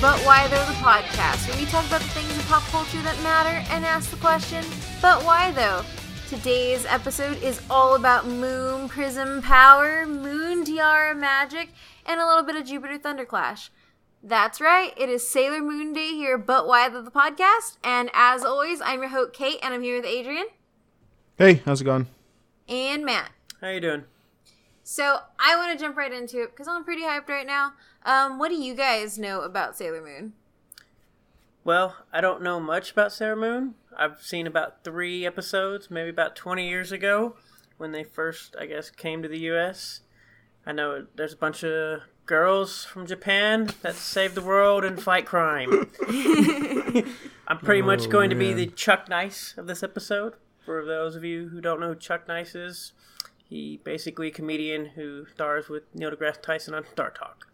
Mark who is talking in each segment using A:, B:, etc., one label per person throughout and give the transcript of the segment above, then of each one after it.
A: welcome back to But Why Though the podcast, where we talk about the things in pop culture that matter and ask the question, But why though? Today's episode is all about moon prism power, moon tiara magic, and a little bit of Jupiter Thunderclash. That's right, it is Sailor Moon Day here, But Why Though the podcast, and as always, I'm your host Kate, and I'm here with Adrian
B: Hey, how's it going?
A: and Matt.
C: How you doing?
A: So I want to jump right into it because I'm pretty hyped right now. Um, what do you guys know about Sailor Moon?
C: Well, I don't know much about Sailor Moon. I've seen about three episodes, maybe about 20 years ago, when they first, I guess, came to the U.S. I know there's a bunch of girls from Japan that save the world and fight crime. I'm pretty much
B: Oh,
C: going to be the Chuck Nice of this episode. For those of you who don't know who Chuck Nice is, he basically a comedian who stars with Neil deGrasse Tyson on Star Talk.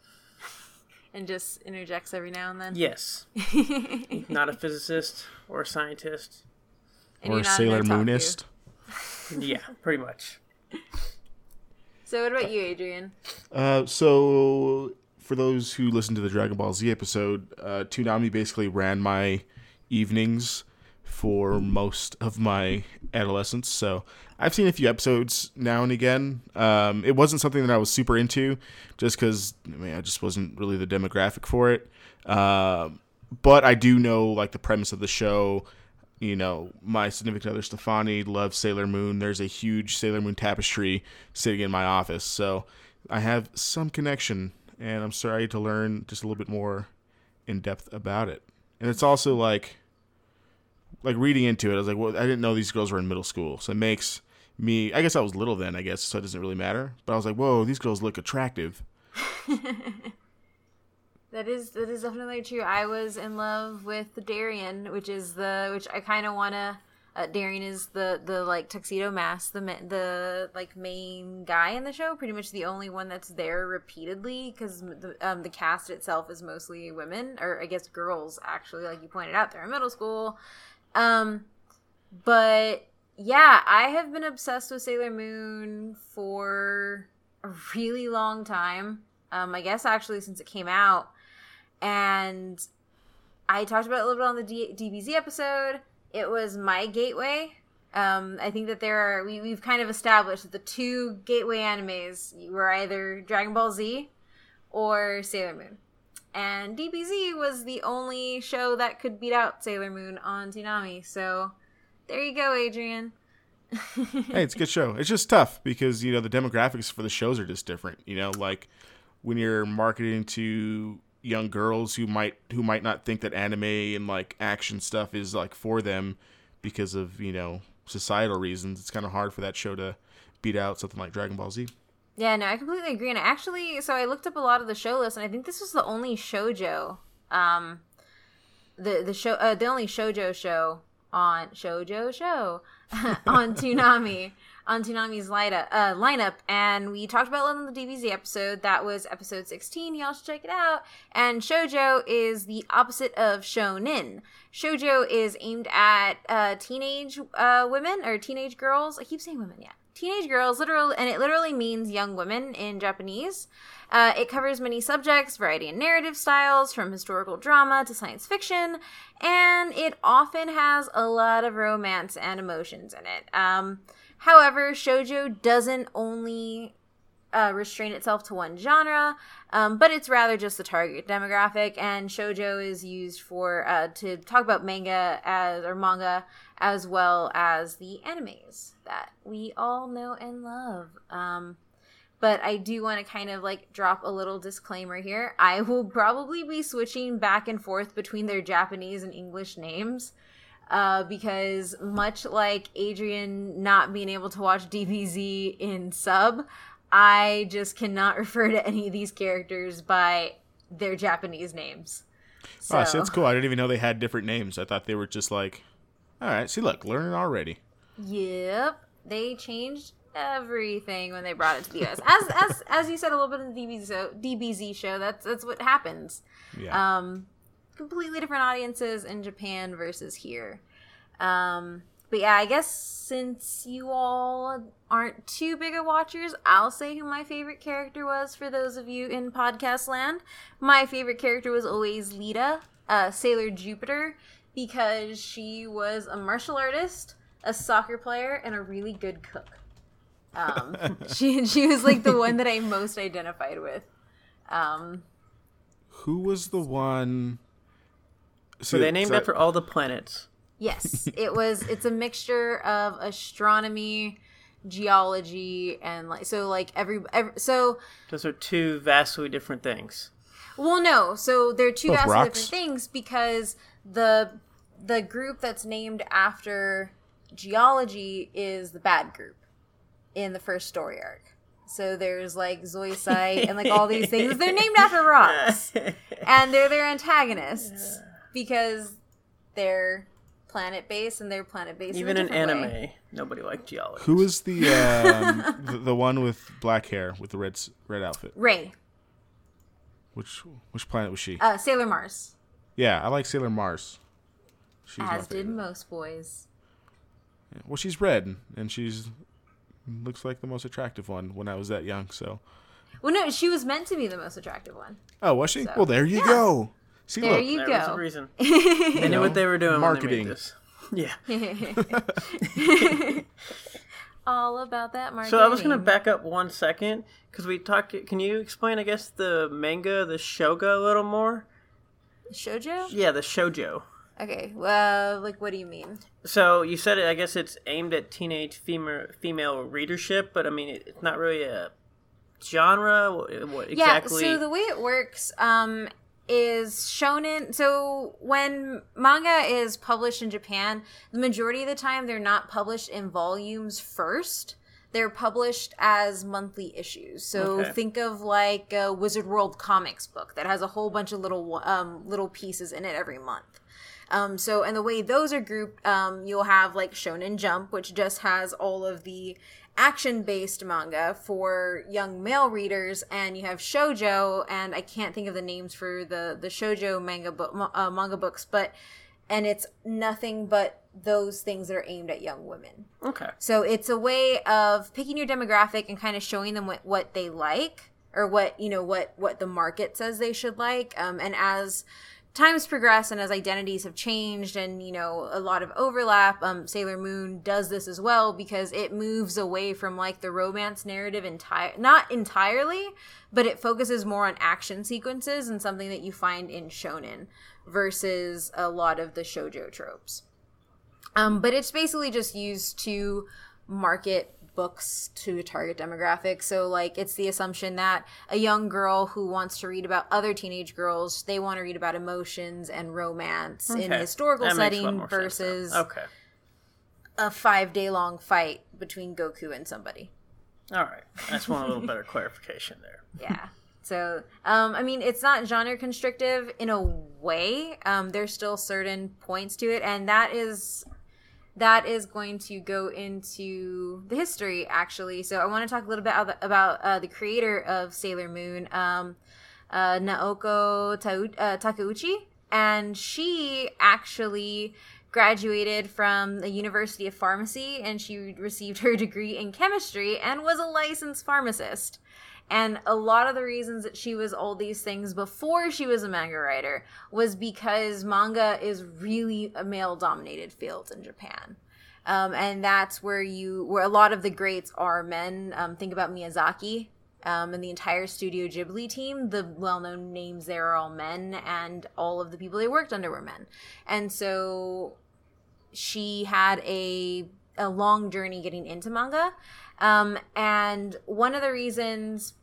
A: And just interjects every now and then.
C: Yes, not a physicist or a scientist.
A: And
B: or
A: you're
B: Sailor. Moonist?
C: Yeah, pretty much.
A: So what about you, Adrian?
B: Uh, so, for those who listened to the Dragon Ball Z episode, uh, Toonami basically ran my evenings for most of my adolescence. So, I've seen a few episodes now and again. Um, it wasn't something that I was super into, just because I mean I just wasn't really the demographic for it. Um but I do know like the premise of the show. You know, my significant other Stefani loves Sailor Moon. There's a huge Sailor Moon tapestry sitting in my office, so I have some connection, and I'm sorry to learn just a little bit more in depth about it. And it's also like, like reading into it, I was like, well, I didn't know these girls were in middle school, so it makes me. I guess I was little then, I guess, so it doesn't really matter. But I was like, whoa, these girls look attractive.
A: That is that is definitely true. I was in love with Darien, which is the which I kind of want to. Uh, Darien is the the like tuxedo mask, the the like main guy in the show. Pretty much the only one that's there repeatedly because the um, the cast itself is mostly women or I guess girls actually. Like you pointed out, they're in middle school. Um, but yeah, I have been obsessed with Sailor Moon for a really long time. Um, I guess actually since it came out, and I talked about it a little bit on the D- DBZ episode. It was my gateway. Um, I think that there are we, we've kind of established that the two gateway animes were either Dragon Ball Z or Sailor Moon. And DBZ was the only show that could beat out Sailor Moon on Toonami. So there you go, Adrian.
B: hey, it's a good show. It's just tough because you know the demographics for the shows are just different. You know, like when you're marketing to young girls who might who might not think that anime and like action stuff is like for them because of you know societal reasons. It's kind of hard for that show to beat out something like Dragon Ball Z.
A: Yeah, no, I completely agree. And actually, so I looked up a lot of the show list, and I think this was the only shojo, um, the the show, uh, the only shojo show on shojo show on Toonami on Toonami's lineup, uh, lineup, and we talked about it on the DBZ episode. That was episode sixteen. Y'all should check it out. And shojo is the opposite of shonen. Shojo is aimed at uh, teenage uh, women or teenage girls. I keep saying women, yeah teenage girls literal and it literally means young women in japanese. Uh, it covers many subjects variety and narrative styles from historical drama to science fiction and it often has a lot of romance and emotions in it. Um, however shojo doesn't only uh, restrain itself to one genre, um, but it's rather just the target demographic. And shojo is used for uh, to talk about manga as or manga as well as the animes that we all know and love. Um, but I do want to kind of like drop a little disclaimer here. I will probably be switching back and forth between their Japanese and English names. Uh, because much like Adrian not being able to watch DBZ in sub, I just cannot refer to any of these characters by their Japanese names. So,
B: Oh, see, that's cool. I didn't even know they had different names. I thought they were just like, all right, see, look, learning already.
A: yep, they changed everything when they brought it to the US. As as as you said a little bit in the DBZ, so, DBZ show, that's that's what happens.
B: Yeah.
A: Um, completely different audiences in Japan versus here. Um, but yeah, I guess since you all aren't too big of watchers, I'll say who my favorite character was for those of you in podcast land. My favorite character was always Lita, uh, Sailor Jupiter, because she was a martial artist, a soccer player, and a really good cook. Um, she she was like the one that I most identified with. Um,
B: Who was the one?
C: So they named
B: so-
C: after all the planets.
A: Yes, it was. It's a mixture of astronomy, geology, and like so. Like every, every so.
C: Those are two vastly different things.
A: Well, no. So they're two
B: Both
A: vastly
B: rocks?
A: different things because the the group that's named after geology is the bad group in the first story arc. So there's like Zoisite and like all these things. They're named after rocks, and they're their antagonists because they're planet based and they're planet based.
C: Even
A: in,
C: in
A: a different
C: anime,
A: way.
C: nobody liked geology.
B: Who is the, um, the the one with black hair with the red red outfit?
A: Ray,
B: Which which planet was she?
A: uh, Sailor Mars,
B: yeah, I like Sailor Mars. She's
A: as did most boys.
B: Well, she's red, and she's looks like the most attractive one when I was that young. So,
A: Well, no, she was meant to be the most attractive one.
B: oh, was she?
A: So,
B: well, there you
A: yeah.
B: go. See,
A: There
B: look,
A: you
C: There
A: go.
C: was a reason. They knew what they were doing
B: Marketing.
C: when they made this. Yeah.
A: All about that marketing.
C: So I was gonna back up one second because we talked. Can you explain, I guess, the manga, the shoga, a little more?
A: Shoujo?
C: Yeah, the shojo.
A: Okay. Well, like, what do you mean?
C: So you said it. I guess it's aimed at teenage female female readership, but I mean, it, it's not really a genre. What, what exactly?
A: Yeah. So the way it works um, is shonen. So when manga is published in Japan, the majority of the time they're not published in volumes first. They're published as monthly issues. So
C: Okay.
A: think of like a Wizard World comics book that has a whole bunch of little um, little pieces in it every month. Um, so, and the way those are grouped, um, you'll have like Shonen Jump, which just has all of the action based manga for young male readers, and you have Shoujo, and I can't think of the names for the the Shoujo manga book, uh, manga books, but and it's nothing but those things that are aimed at young women.
C: okay.
A: So it's a way of picking your demographic and kind of showing them what, what they like or what you know what what the market says they should like. Um, and as times progress and as identities have changed and you know a lot of overlap, um, Sailor Moon does this as well because it moves away from like the romance narrative entire not entirely, but it focuses more on action sequences and something that you find in shonen versus a lot of the shojo tropes. Um, but it's basically just used to market books to a target demographic. So, like, it's the assumption that a young girl who wants to read about other teenage girls, they want to read about emotions and romance in a historical
C: That a
A: setting
C: sense
A: versus
C: okay.
A: a five day long fight between Goku and somebody.
C: All right. I just want a little better clarification there.
A: Yeah. So, um, I mean, it's not genre constrictive in a way. Um, there's still certain points to it, and that is that is going to go into the history actually. So, I want to talk a little bit about, uh, the creator of Sailor Moon, um, uh, Naoko uh, Takeuchi, and she actually graduated from the University of Pharmacy, and she received her degree in chemistry and was a licensed pharmacist. And a lot of the reasons that she was all these things before she was a manga writer was because manga is really a male dominated field in Japan. Um, and that's where you, where a lot of the greats are men. Um, think about Miyazaki um, and the entire Studio Ghibli team. The well known names there are all men, and all of the people they worked under were men. And so she had a a long journey getting into manga. Um, and one of the reasons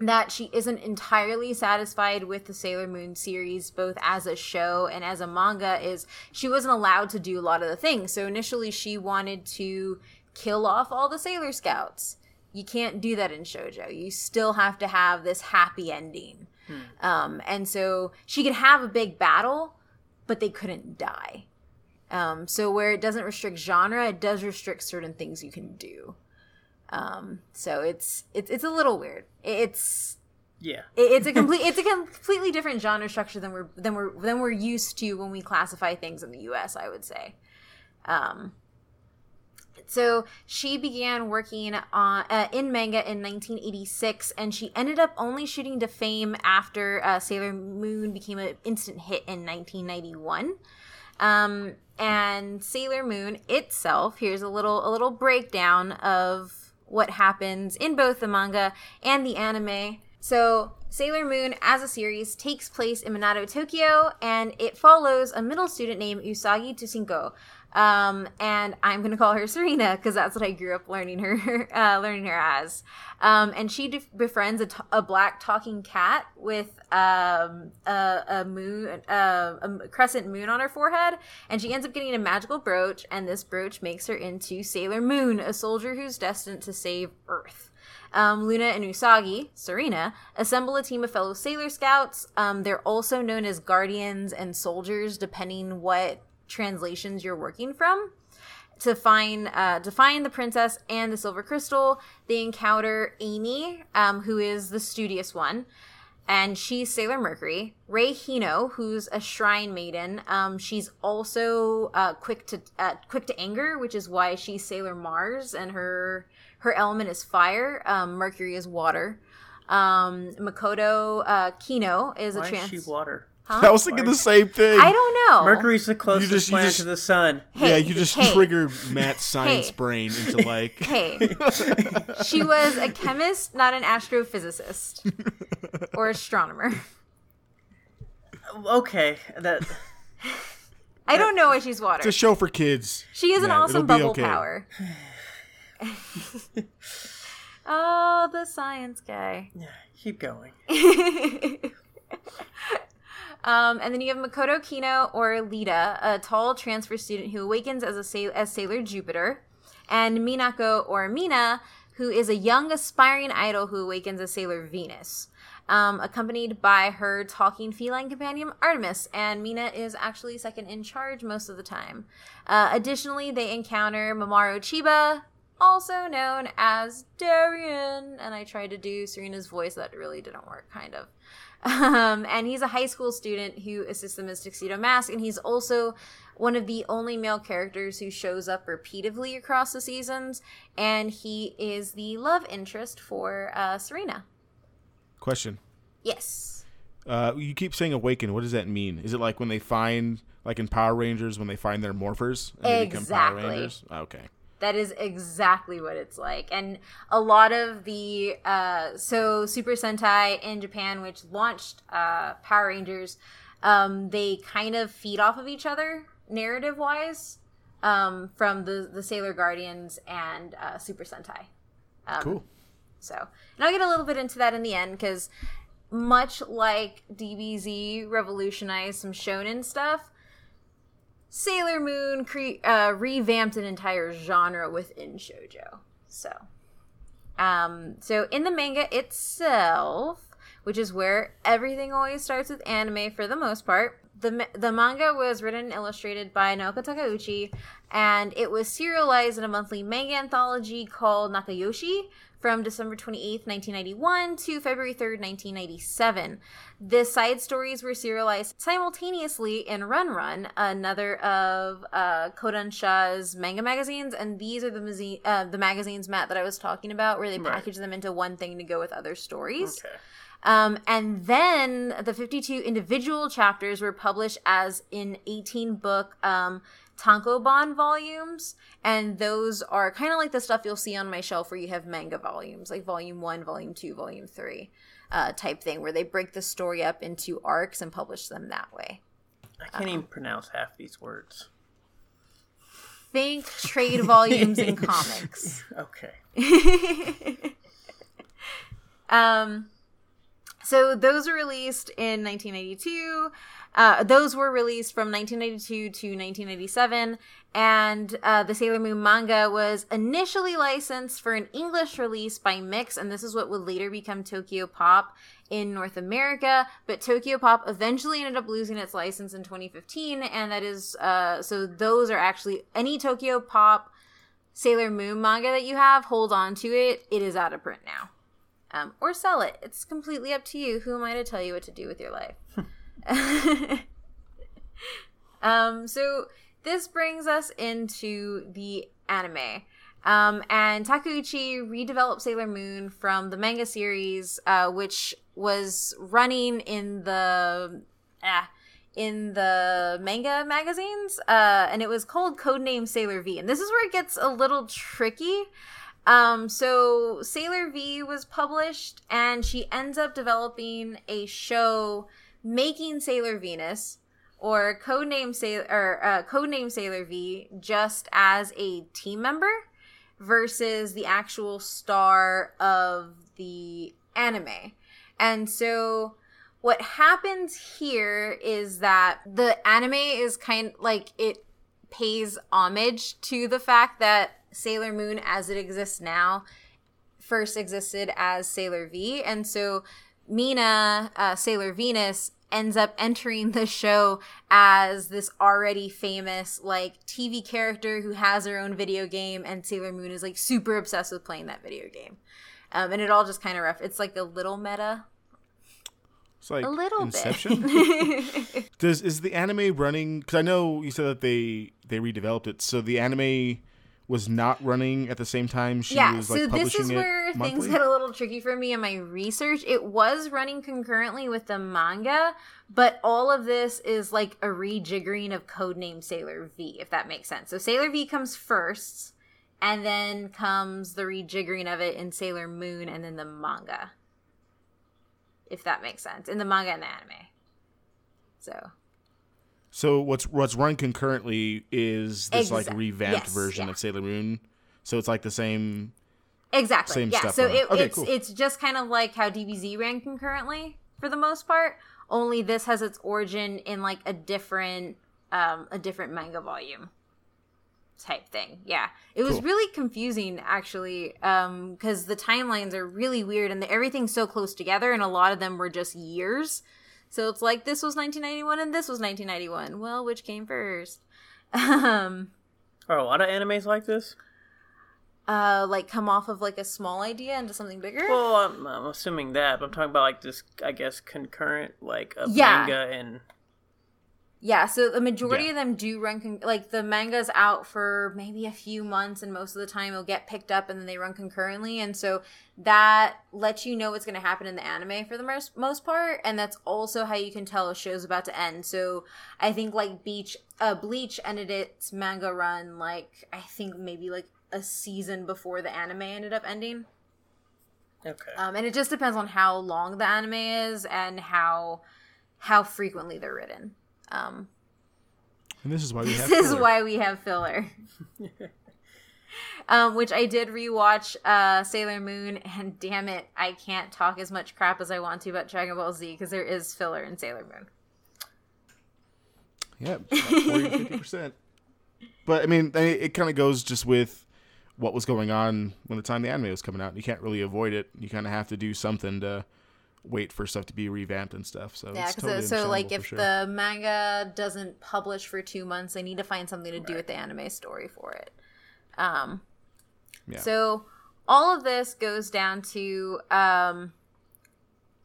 A: that she isn't entirely satisfied with the Sailor Moon series, both as a show and as a manga, is she wasn't allowed to do a lot of the things. So initially, she wanted to kill off all the Sailor Scouts. You can't do that in shojo. You still have to have this happy ending. Um, and so she could have a big battle, but they couldn't die. Um, so where it doesn't restrict genre, it does restrict certain things you can do. Um, so it's it's it's a little weird. It's
C: Yeah.
A: it's a complete it's a completely different genre structure than we're than we're than we're used to when we classify things in the U.S. I would say. Um, So she began working on uh, in manga in 1986, and she ended up only shooting to fame after uh, Sailor Moon became an instant hit in 1991. Um, and Sailor Moon itself, here's a little a little breakdown of what happens in both the manga and the anime. So Sailor Moon as a series takes place in Minato, Tokyo, and it follows a middle student named Usagi Tsukino. Um, and I'm gonna call her Serena because that's what I grew up learning her, uh, learning her as. Um, and she def- befriends a, t- a black talking cat with um, a, a moon, uh, a crescent moon on her forehead, and she ends up getting a magical brooch, and this brooch makes her into Sailor Moon, a soldier who's destined to save Earth. Um, Luna and Usagi, Serena, assemble a team of fellow Sailor Scouts. Um, they're also known as guardians and soldiers, depending what translations you're working from. To find uh, to find the princess and the silver crystal, they encounter Amy, um, who is the studious one, and she's Sailor Mercury. Rei Hino, who's a shrine maiden, um, she's also uh, quick to uh, quick to anger, which is why she's Sailor Mars, and her her element is fire. Um, Mercury is water. Um, Makoto uh, Kino is
C: Why
A: a trans.
C: is she water?
A: Huh?
B: I was thinking the same thing.
A: I don't know.
C: Mercury's the closest
B: just- you
C: planet
B: just-
C: to the sun.
A: Hey,
B: yeah, you just
A: hey,
B: triggered Matt's science
A: Hey.
B: brain into like.
A: Hey, she was a chemist, not an astrophysicist or astronomer.
C: Okay, that
A: I don't know why she's water.
B: It's a show for kids.
A: She is an
B: Yeah,
A: awesome
B: it'll be
A: bubble
B: okay.
A: power. oh, the science guy.
C: Yeah, keep going.
A: Um, and then you have Makoto Kino or Lita, a tall transfer student who awakens as a sail- as Sailor Jupiter, and Minako or Mina, who is a young aspiring idol who awakens as Sailor Venus. Um, accompanied by her talking feline companion Artemis, and Mina is actually second in charge most of the time. Uh, additionally, they encounter Mamoru Chiba, also known as Darien, and I tried to do Serena's voice, that really didn't work, kind of. Um, and he's a high school student who assists the Mystic Tuxedo Mask, and he's also one of the only male characters who shows up repeatedly across the seasons, and he is the love interest for uh, Serena.
B: Question.
A: Yes.
B: Uh, you keep saying awaken. What does that mean? Is it like when they find, like in Power Rangers, when they find their morphers and they become Power Rangers? Okay.
A: That is exactly what it's like. And a lot of the uh so Super Sentai in Japan, which launched uh Power Rangers, um, they kind of feed off of each other narrative wise. Um, from the the Sailor Guardians and uh, Super Sentai. Um,
B: Cool.
A: So, and I'll get a little bit into that in the end because, much like DBZ revolutionized some shonen stuff, Sailor Moon cre- uh, revamped an entire genre within shojo. So, um, so in the manga itself, which is where everything always starts with anime for the most part. The, the manga was written and illustrated by Naoko Takeuchi, and it was serialized in a monthly manga anthology called Nakayoshi from December 28th, 1991 to February 3rd, 1997. The side stories were serialized simultaneously in Run Run, another of uh, Kodansha's manga magazines, and these are the, mazi- uh, the magazines, Matt, that I was talking about, where they
C: Right.
A: package them into one thing to go with other stories.
C: Okay.
A: Um, and then the 52 individual chapters were published as in 18 book um, tankobon volumes. And those are kind of like the stuff you'll see on my shelf where you have manga volumes, like volume one, volume two, volume three uh, type thing, where they break the story up into arcs and publish them that way.
C: I can't even pronounce half these words.
A: Think trade volumes in comics.
C: Okay.
A: Um, so those were released in 1992. Uh, those were released from 1992 to 1997, and uh, the Sailor Moon manga was initially licensed for an English release by Mixx, and this is what would later become Tokyo Pop in North America. But Tokyo Pop eventually ended up losing its license in 2015, and that is uh, so those are actually any Tokyo Pop Sailor Moon manga that you have, hold on to it. It is out of print now um, or sell it. It's completely up to you. Who am I to tell you what to do with your life? um, so this brings us into the anime. Um, and Takeuchi redeveloped Sailor Moon from the manga series, uh, which was running in the ah, in the manga magazines, uh, and it was called Codename Sailor V. And this is where it gets a little tricky. Um, so Sailor V was published, and she ends up developing a show making Sailor Venus or codename Sailor or uh, codename Sailor V just as a team member versus the actual star of the anime. And so what happens here is that the anime is kind like it pays homage to the fact that Sailor Moon as it exists now first existed as Sailor V. And so Mina, uh, Sailor Venus, ends up entering the show as this already famous like TV character who has her own video game, and Sailor Moon is like super obsessed with playing that video game. Um, and it all just kind of rough. It's like a little meta.
B: It's like
A: A little
B: Inception.
A: bit.
B: Does is the anime running? Because I know you said that they they redeveloped it, so the anime was not running at the same time she
A: yeah,
B: was like
A: so this is
B: it
A: where things
B: monthly?
A: get a little tricky for me in my research. It was running concurrently with the manga, but all of this is like a rejiggering of codename Sailor V, if that makes sense. So Sailor V comes first, and then comes the rejiggering of it in Sailor Moon and then the manga. If that makes sense. In the manga and the anime. So
B: So what's what's run concurrently is this like revamped
A: yes,
B: version
A: yeah.
B: of Sailor Moon. So it's like the same.
A: Exactly.
B: Same
A: yeah.
B: stuff
A: So it,
B: Okay,
A: it's
B: cool.
A: it's just kind of like how DBZ ran concurrently for the most part. Only this has its origin in like a different um a different manga volume type thing. Yeah. It was
B: Cool.
A: really confusing actually um cuz the timelines are really weird and the, everything's so close together and a lot of them were just years. So it's like this was 1991 and this was 1991. Well, which came first? Um
C: Are a lot of animes like this?
A: uh like come off of like a small idea into something bigger?
C: Well, I'm, I'm assuming that, but I'm talking about like this, I guess, concurrent like of
A: Yeah.
C: manga and
A: Yeah, so the majority
B: Yeah.
A: of them do run con- like the manga's out for maybe a few months, and most of the time it'll get picked up and then they run concurrently, and so that lets you know what's going to happen in the anime for the most most part, and that's also how you can tell a show's about to end. So I think like Beach, uh, Bleach ended its manga run like I think maybe like a season before the anime ended up ending.
C: okay.
A: Um, and it just depends on how long the anime is and how how frequently they're written. Um,
B: And this is why we have.
A: this is
B: filler.
A: why we have filler. um, which I did rewatch uh, Sailor Moon, and damn it, I can't talk as much crap as I want to about Dragon Ball Z because there is filler in Sailor Moon.
B: Yeah, fifty percent. But I mean, it kind of goes just with what was going on when the time the anime was coming out. You can't really avoid it. You kind of have to do something to wait for stuff to be revamped and stuff. So
A: Yeah,
B: it's
A: because
B: totally
A: so like if
B: sure.
A: the manga doesn't publish for two months, they need to find something to do with the anime story for it. Um,
B: Yeah.
A: So all of this goes down to um,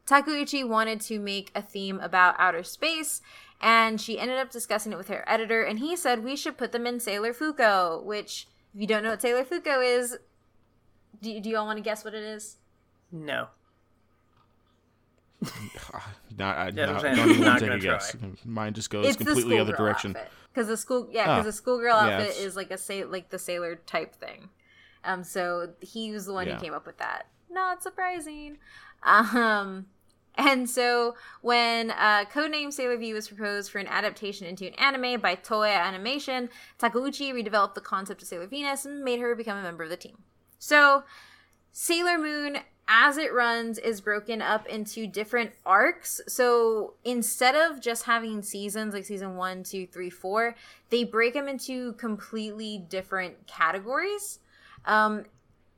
A: Takeuchi wanted to make a theme about outer space, and she ended up discussing it with her editor, and he said we should put them in Sailor Fuku. Which, if you don't know what Sailor Fuku is, do, do you all want to guess what it is?
C: no.
B: Not, I,
C: Yeah,
B: not,
C: I'm saying,
B: don't even
C: not
B: take a
C: gonna
B: guess. Mine just goes
A: it's the
B: completely other direction.
A: because the school yeah
B: Ah.
A: because the schoolgirl
B: Yeah,
A: outfit
B: it's-
A: is like a say like the sailor type thing um so he was the one
B: Yeah.
A: who came up with that not surprising um and so when uh, codename Sailor V was proposed for an adaptation into an anime by Toei Animation, Takeuchi redeveloped the concept of Sailor Venus and made her become a member of the team. So Sailor Moon, as it runs, is broken up into different arcs. So instead of just having seasons like season one, two, three, four, they break them into completely different categories. Um,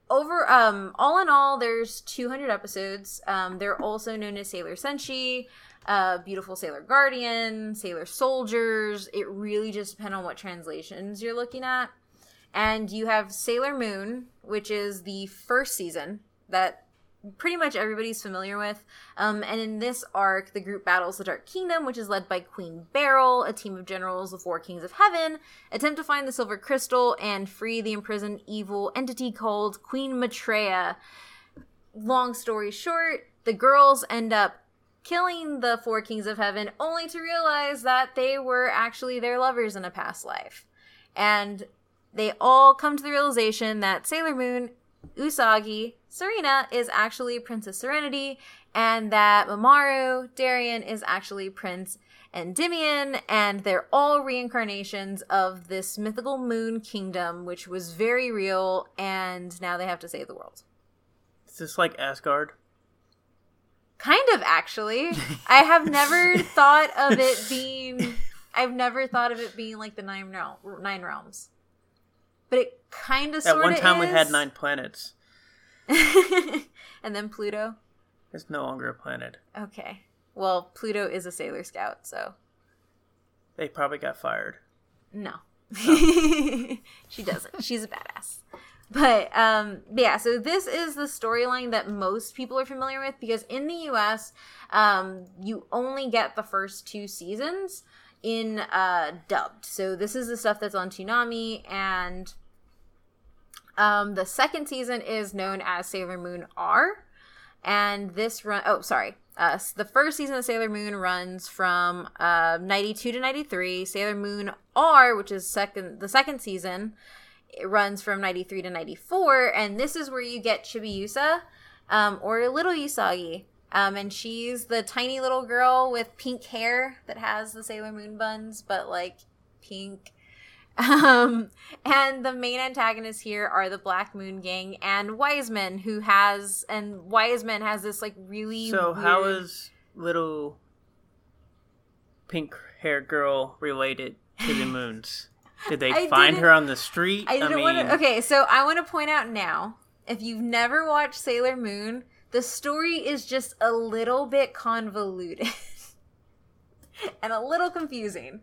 A: over um all in all there's 200 episodes um they're also known as sailor senshi uh beautiful sailor guardian sailor soldiers it really just depends on what translations you're looking at and you have sailor moon which is the first season that pretty much everybody's familiar with. Um, and in this arc, the group battles the Dark Kingdom, which is led by Queen Beryl, a team of generals the four kings of heaven, attempt to find the Silver Crystal and free the imprisoned evil entity called Queen Metaria. Long story short, the girls end up killing the four kings of heaven only to realize that they were actually their lovers in a past life. And they all come to the realization that Sailor Moon, Usagi, Serena is actually Princess Serenity, and that Mamoru, Darien is actually Prince Endymion, and they're all reincarnations of this mythical moon kingdom, which was very real, and now they have to save the world.
C: Is this like Asgard?
A: Kind of, actually. I have never thought of it being. I've never thought of it being like the nine realm, nine realms, but it kind of.
C: At one time, we had nine planets.
A: and then Pluto.
C: It's no longer a planet.
A: Okay. Well, Pluto is a Sailor Scout, so.
C: They probably got fired.
A: No. she doesn't. She's a badass. But um yeah, so this is the storyline that most people are familiar with because in the US, um, you only get the first two seasons in uh dubbed. So this is the stuff that's on Toonami and um the second season is known as Sailor Moon R. And this run oh sorry. Uh, the first season of Sailor Moon runs from uh, 92 to 93. Sailor Moon R, which is second the second season, it runs from 93 to 94 and this is where you get chibiusa um, or little usagi um, and she's the tiny little girl with pink hair that has the sailor moon buns but like pink um, and the main antagonists here are the black moon gang and wiseman who has and wiseman has this like really
C: So
A: weird...
C: how is little pink hair girl related to the moons? Did they
A: I
C: find her on the street?
A: I didn't
C: mean,
A: want to. Okay, so I want to point out now if you've never watched Sailor Moon, the story is just a little bit convoluted and a little confusing.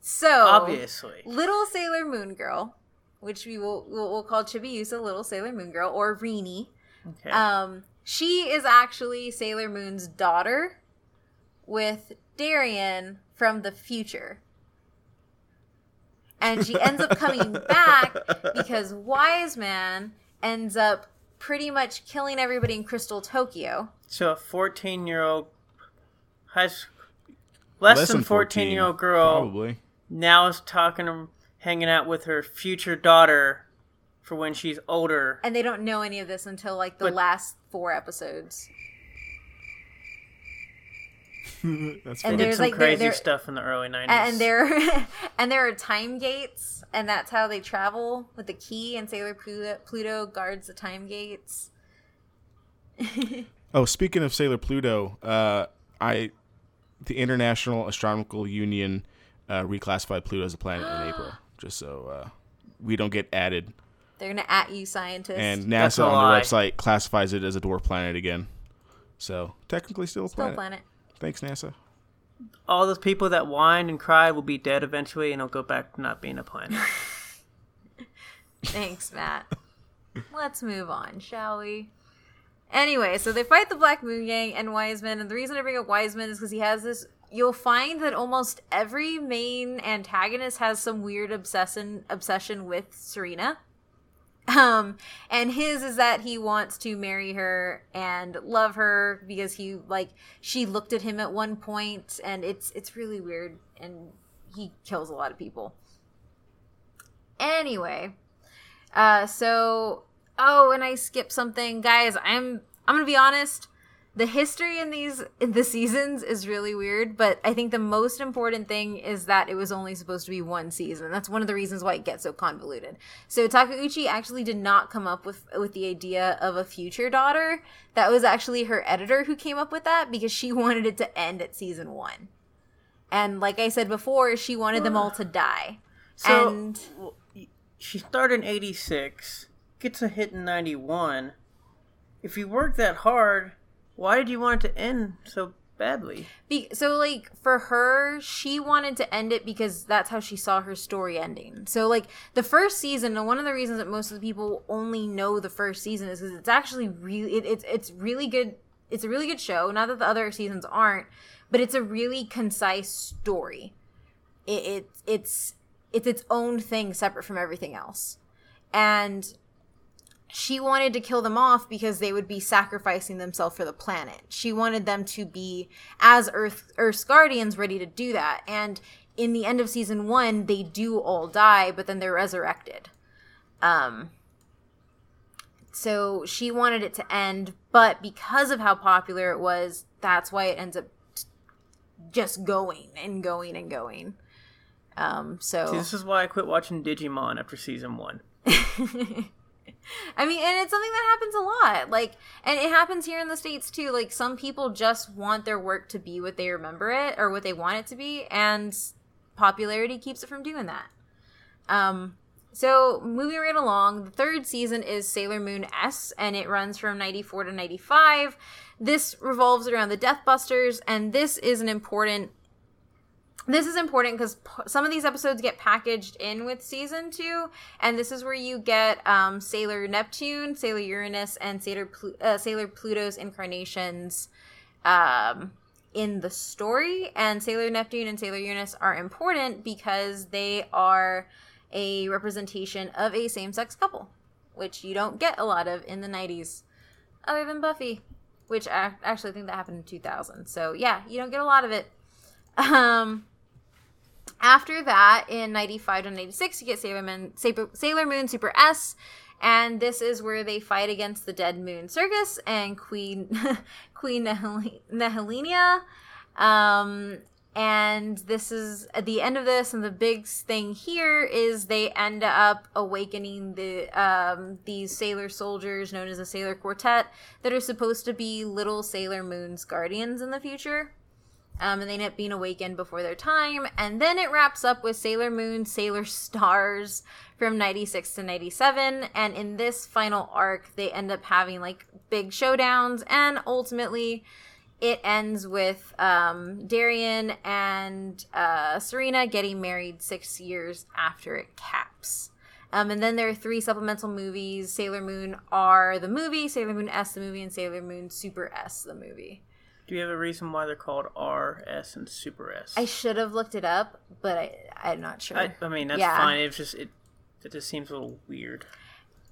A: So,
C: obviously.
A: little Sailor Moon Girl, which we will we'll, we'll call Chibiusa Little Sailor Moon Girl or Rini,
C: Okay.
A: um, she is actually Sailor Moon's daughter with Darien from the future. And she ends up coming back because Wise Man ends up pretty much killing everybody in Crystal Tokyo.
C: so a 14 year old high school, less, than 14 year old girl
B: Probably.
C: now is talking, hanging out with her future daughter for when she's older.
A: And they don't know any of this until like the
C: But-
A: last four episodes.
B: That's
A: And
B: funny.
C: Did
A: there's,
C: some
A: like, there-
C: crazy
A: there-
C: stuff in the early 90s.
A: and there and there are time gates and that's how they travel with the key and sailor pluto, pluto guards the time gates
B: Oh, speaking of Sailor Pluto, uh, I the International Astronomical Union uh, reclassified Pluto as a planet in April, just so uh, we don't get added.
A: they're gonna at you scientists
B: And NASA on their website classifies it as a dwarf planet again. So technically, still a
A: still
B: planet.
A: planet
B: Thanks, NASA.
C: All those people that whined and cried will be dead eventually, and it'll go back to not being a planet.
A: thanks matt. Let's move on shall we? Anyway so they fight the black moon gang and wiseman and the reason i bring up wiseman is because he has this you'll find that almost every main antagonist has some weird obsession obsession with serena um and his is that he wants to marry her and love her because he like she looked at him at one point and it's it's really weird and he kills a lot of people. Anyway uh so oh and i skipped something. Guys i'm i'm gonna be honest the history in these in the seasons is really weird but i think the most important thing is that it was only supposed to be one season. That's one of the reasons why it gets so convoluted. So takeuchi actually did not come up with with the idea of a future daughter. That was actually her editor who came up with that because she wanted it to end at season one. And like i said before she wanted them all to die.
C: So
A: and
C: she started in '86, gets a hit in '91. If you work that hard, why did you want it to end so badly.
A: Be- so like for her, she wanted to end it because that's how she saw her story ending. So like the first season, and one of the reasons that most of the people only know the first season is because it's actually really it, it's it's really good. It's a really good show. Not that the other seasons aren't, but it's a really concise story. It, it it's it's its own thing separate from everything else, and she wanted to kill them off because they would be sacrificing themselves for the planet. She wanted them to be as Earth Earth's guardians ready to do that. And in the end of season 1, they do all die, but then they're resurrected. Um so she wanted it to end, but because of how popular it was, that's why it ends up just going and going and going. Um so
C: See, this is why I quit watching Digimon after season one.
A: I mean, and it's something that happens a lot. Like, and it happens here in the States too. Like, some people just want their work to be what they remember it or what they want it to be, and popularity keeps it from doing that. Um, so moving right along, the third season is Sailor Moon S, and it runs from 94 to 95. This revolves around the Death Busters, and this is an important this is important because p- some of these episodes get packaged in with season two, and this is where you get um, Sailor Neptune, Sailor Uranus, and Sailor Plu- uh, Sailor Pluto's incarnations um, in the story. And Sailor Neptune and Sailor Uranus are important because they are a representation of a same-sex couple, which you don't get a lot of in the '90s, other than Buffy, which I actually think that happened in 2000. So yeah, you don't get a lot of it. Um, after that, in 95 to 96, you get Sailor Moon, Sailor, Moon Super S, and this is where they fight against the Dead Moon Circus and Queen Queen Nihil-. Um, and this is at the end of this, and the big thing here is they end up awakening the um, these sailor soldiers known as the Sailor Quartet that are supposed to be little Sailor Moon's guardians in the future. Um, and they end up being awakened before their time. And then it wraps up with Sailor Moon, Sailor Stars from 96 to 97. And in this final arc, they end up having like big showdowns. And ultimately, it ends with um, Darien and uh, Serena getting married six years after it caps. Um, and then there are three supplemental movies Sailor Moon R, the movie, Sailor Moon S, the movie, and Sailor Moon Super S, the movie.
C: Do you have a reason why they're called R, S, and Super S?
A: I should have looked it up, but I, I'm not sure.
C: I, I mean, that's
A: Yeah.
C: fine. It's just it. It just seems a little weird.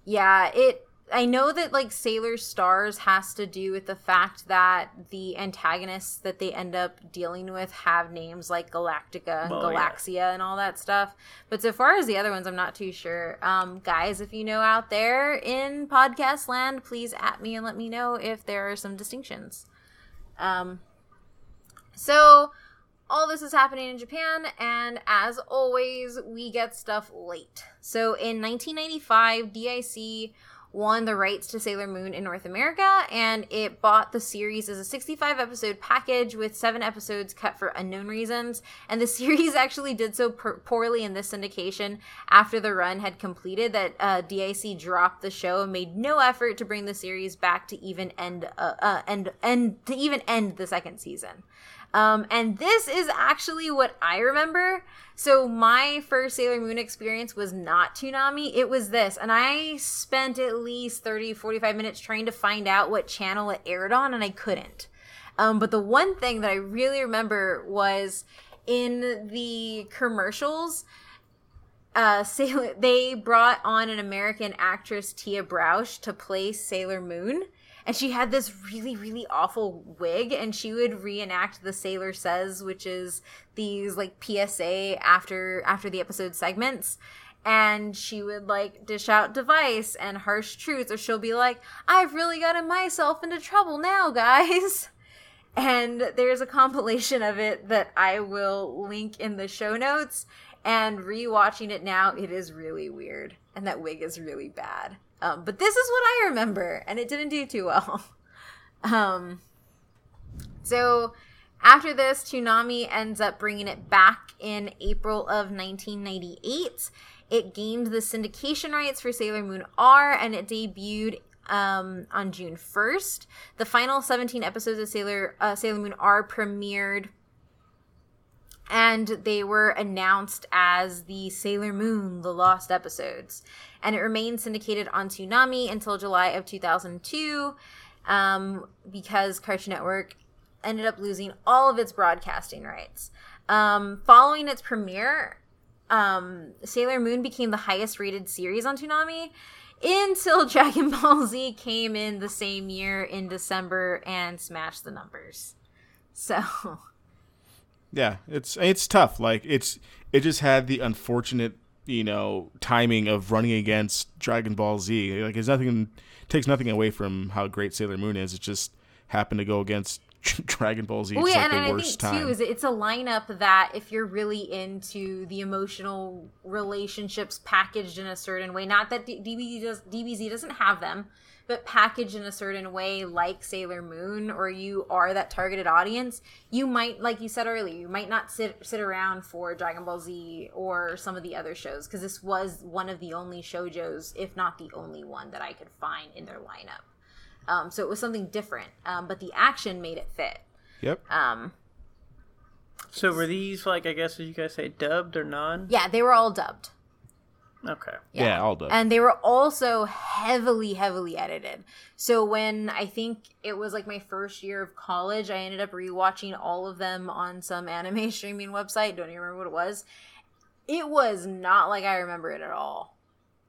A: yeah, it. I know that like Sailor Stars has to do with the fact that the antagonists that they end up dealing with have names like Galactica and
C: yeah.
A: Galaxia and all that stuff. But so far as the other ones, I'm not too sure. Um, guys, if you know out there in podcast land, please at me and let me know if there are some distinctions. Um, so all this is happening in Japan, and as always, we get stuff late. So in 1995, DIC won the rights to Sailor Moon in North America, and it bought the series as a 65 episode package with seven episodes cut for unknown reasons. And the series actually did so per- poorly in this syndication after the run had completed that uh, DIC dropped the show and made no effort to bring the series back to even end uh, uh, end end to even end the second season. Um, and this is actually what I remember. So my first Sailor Moon experience was not Toonami, it was this. And I spent at least 30, 45 minutes trying to find out what channel it aired on, and I couldn't. Um, but the one thing that I really remember was in the commercials, uh, Sailor, they brought on an American actress, Tia Broush, to play Sailor Moon. And she had this really, really awful wig, and she would reenact the Sailor Says, which is these like PSA after after the episode segments. And she would like dish out device and harsh truths, or she'll be like, I've really gotten myself into trouble now, guys. And there's a compilation of it that I will link in the show notes. And rewatching it now, it is really weird. And that wig is really bad. Um, but this is what I remember, and it didn't do too well. um, so after this, Toonami ends up bringing it back in April of 1998. It gained the syndication rights for Sailor Moon R, and it debuted um, on June 1st. The final 17 episodes of Sailor uh, Sailor Moon R premiered and they were announced as the Sailor Moon The Lost Episodes. And it remained syndicated on Toonami until July of 2002 um, because Cartoon Network ended up losing all of its broadcasting rights. Um, following its premiere, um, Sailor Moon became the highest rated series on Toonami until Dragon Ball Z came in the same year in December and smashed the numbers. So.
B: Yeah, it's it's tough. Like it's it just had the unfortunate you know timing of running against Dragon Ball Z. Like it's nothing takes nothing away from how great Sailor Moon is. It just happened to go against Dragon Ball Z.
A: Well,
B: It's
A: yeah,
B: like
A: and,
B: the
A: and I think
B: time.
A: too is it's a lineup that if you're really into the emotional relationships packaged in a certain way, not that D- DBZ does DBZ doesn't have them, but packaged in a certain way, like Sailor Moon, or you are that targeted audience, you might, like you said earlier, you might not sit sit around for Dragon Ball Z or some of the other shows because this was one of the only shoujos, if not the only one, that I could find in their lineup. Um, so it was something different, um, but the action made it fit.
B: Yep.
A: Um,
C: So were these like I guess as you guys say dubbed or non?
A: yeah, they were all dubbed.
C: Okay.
B: yeah. all done.
A: And they were also heavily, heavily edited. So when I think it was like my first year of college, I ended up rewatching all of them on some anime streaming website. Don't even remember what it was. It was not like I remember it at all.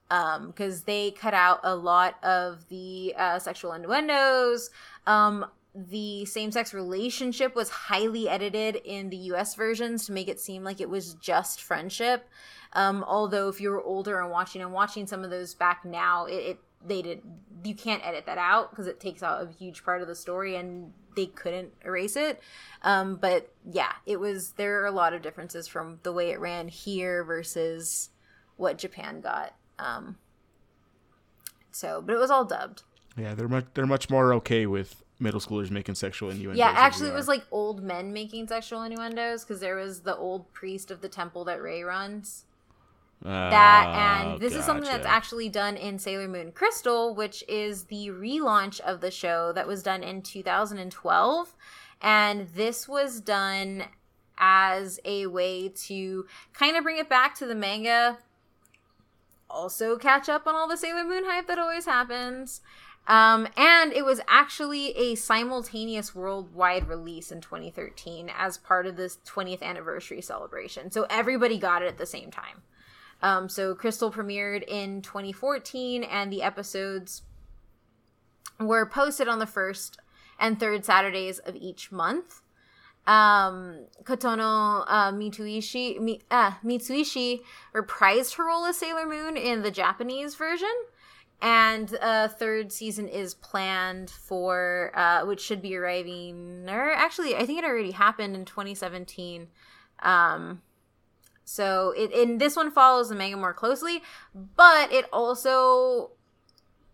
A: Um, because they cut out a lot of the uh, sexual innuendos. Um, the same-sex relationship was highly edited in the U.S. versions to make it seem like it was just friendship. Um, although if you were older and watching and watching some of those back now, it, it they did you can't edit that out because it takes out a huge part of the story and they couldn't erase it. Um, but yeah, it was there are a lot of differences from the way it ran here versus what Japan got. Um, so, but it was all dubbed.
B: yeah, they're much they're much more okay with middle schoolers making sexual innuendos.
A: Yeah, actually, it was like old men making sexual innuendos because there was the old priest of the temple that Ray runs. that
B: Oh,
A: and this is something that's actually done in Sailor Moon Crystal, which is the relaunch of the show that was done in 2012. And this was done as a way to kind of bring it back to the manga, also catch up on all the Sailor Moon hype that always happens. Um, and it was actually a simultaneous worldwide release in 2013 as part of this 20th anniversary celebration. So everybody got it at the same time. Um, so Crystal premiered in 2014, and the episodes were posted on the first and third Saturdays of each month. Um, Kotono uh, Mitsuishi, Mi, uh, Mitsuishi reprised her role as Sailor Moon in the Japanese version, and a third season is planned for, uh, which should be arriving. Or actually, I think it already happened in 2017. Um, so it and this one follows the manga more closely, but it also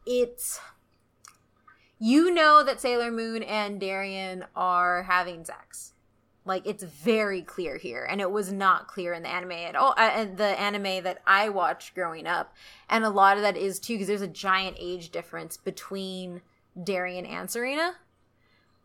A: it's you know that Sailor Moon and Darien are having sex. Like it's very clear here, and it was not clear in the anime at all. Uh, the anime that I watched growing up, and a lot of that is too because there's a giant age difference between Darien and Serena.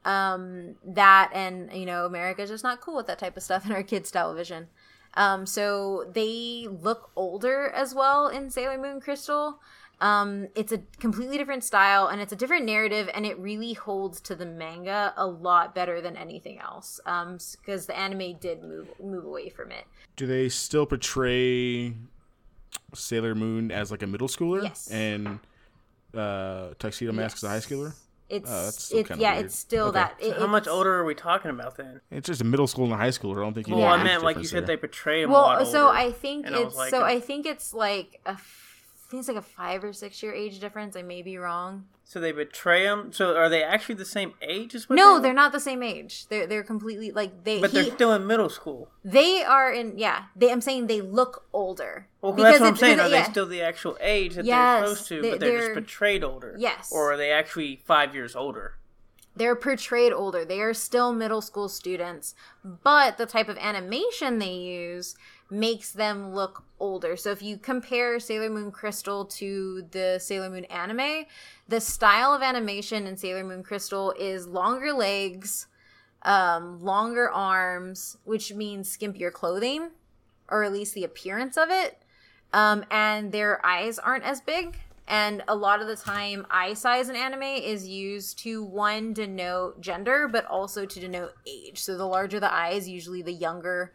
A: Um, that and you know America's just not cool with that type of stuff in our kids' television. Um, so they look older as well in Sailor Moon Crystal. Um, it's a completely different style and it's a different narrative, and it really holds to the manga a lot better than anything else. Um, because the anime did move move away from it.
B: Do they still portray Sailor Moon as like a middle schooler?
A: Yes.
B: And uh, Tuxedo Mask as a high schooler?
A: It's
B: Oh, that's still
A: it's yeah,
B: weird.
A: it's still
B: Okay.
A: that. It,
C: How much older are we talking about then?
B: It's just a middle school and a high schooler. I don't think you
C: Well, I meant like you said
B: there.
C: they portray him a lot
A: Well, so
C: older,
A: I think
C: and I
A: it's
C: like,
A: so I think it's like a f- I think it's like a five or six year age difference. I may be wrong.
C: So they betray him. So are they actually the same age as what
A: No,
C: they
A: they're not the same age. They're they're completely like they.
C: But
A: he-
C: they're still in middle school.
A: They are in yeah. They I'm saying they look older.
C: Well,
A: Because
C: that's what I'm saying. Are
A: it-
C: they still the actual age that
A: Yes,
C: they're supposed to,
A: they-
C: but they're, just
A: they're-
C: portrayed older?
A: Yes.
C: Or are they actually five years older?
A: they're portrayed older. They are still middle school students, but the type of animation they use makes them look older. So if you compare Sailor Moon Crystal to the Sailor Moon anime, the style of animation in Sailor Moon Crystal is longer legs, um, longer arms, which means skimpier clothing, or at least the appearance of it. Um, and their eyes aren't as big. And a lot of the time, eye size in anime is used to one denote gender, but also to denote age. So the larger the eyes, usually the younger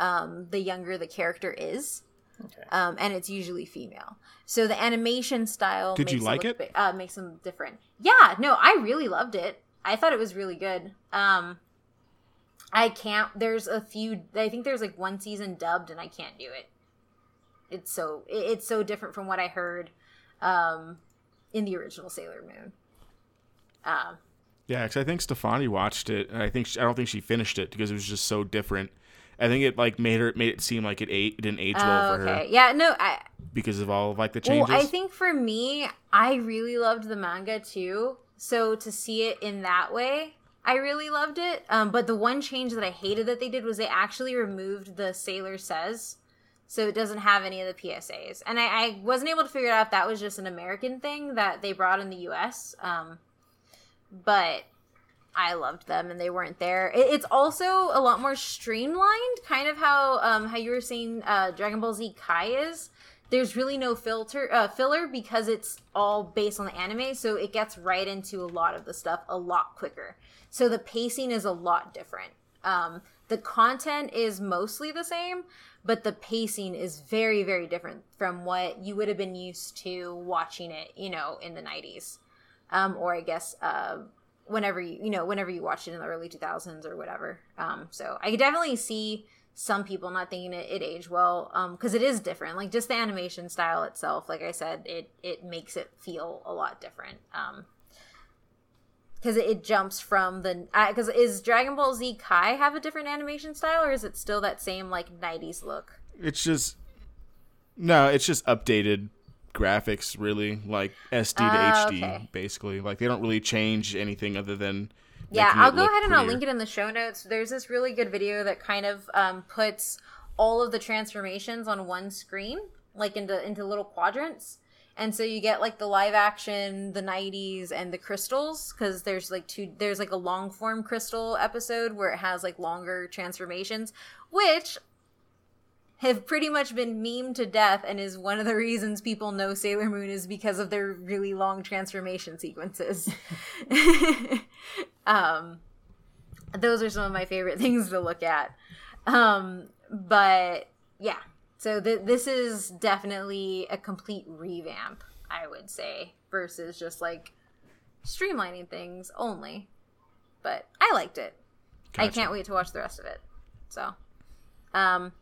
A: um, the younger the character is. Okay. Um, and it's usually female. So the animation style.
B: Did you like it?
A: Bit, uh, makes them different. Yeah, no, I really loved it. I thought it was really good. Um, I can't. There's a few. I think there's like one season dubbed, and I can't do it. It's so it's so different from what I heard um, in the original Sailor Moon.
B: Um, yeah, because I think Stefani watched it, and I think she, I don't think she finished it because it was just so different I think it like made her made it seem like it ate it didn't age well for her. okay. her.
A: Yeah, no, I
B: because of all of like the changes.
A: Well, I think for me, I really loved the manga too. So to see it in that way, I really loved it. Um, but the one change that I hated that they did was they actually removed the Sailor Says. So it doesn't have any of the PSAs. And I, I wasn't able to figure out if that was just an American thing that they brought in the US. Um, but I loved them and they weren't there. It's also a lot more streamlined, kind of how um how you were saying uh Dragon Ball Z Kai is. There's really no filter uh, filler because it's all based on the anime, so it gets right into a lot of the stuff a lot quicker. So the pacing is a lot different. Um, the content is mostly the same, but the pacing is very very different from what you would have been used to watching it, you know, in the 90s. Um, or I guess uh, whenever you you know whenever you watched it in the early 2000s or whatever. Um so i could definitely see some people not thinking it, it aged well um because it is different. Like just the animation style itself like i said it it makes it feel a lot different um because it, jumps from the because uh, is dragon ball z kai have a different animation style or is it still that same like 90s look?
B: It's just no it's just updated graphics really like SD to uh, HD okay. basically. Like they don't really change anything other than
A: yeah. I'll go ahead and I'll link it in the show notes. There's this really good video that kind of um, puts all of the transformations on one screen, like into into little quadrants. And so you get like the live action, the 90s, and the crystals because there's like two. There's like a long form crystal episode where it has like longer transformations, which have pretty much been memed to death and is one of the reasons people know Sailor Moon is because of their really long transformation sequences. um, those are some of my favorite things to look at. Um, but yeah, so th- this is definitely a complete revamp, I would say, versus just like streamlining things only. But I liked it. Gotcha. I can't wait to watch the rest of it. So, um,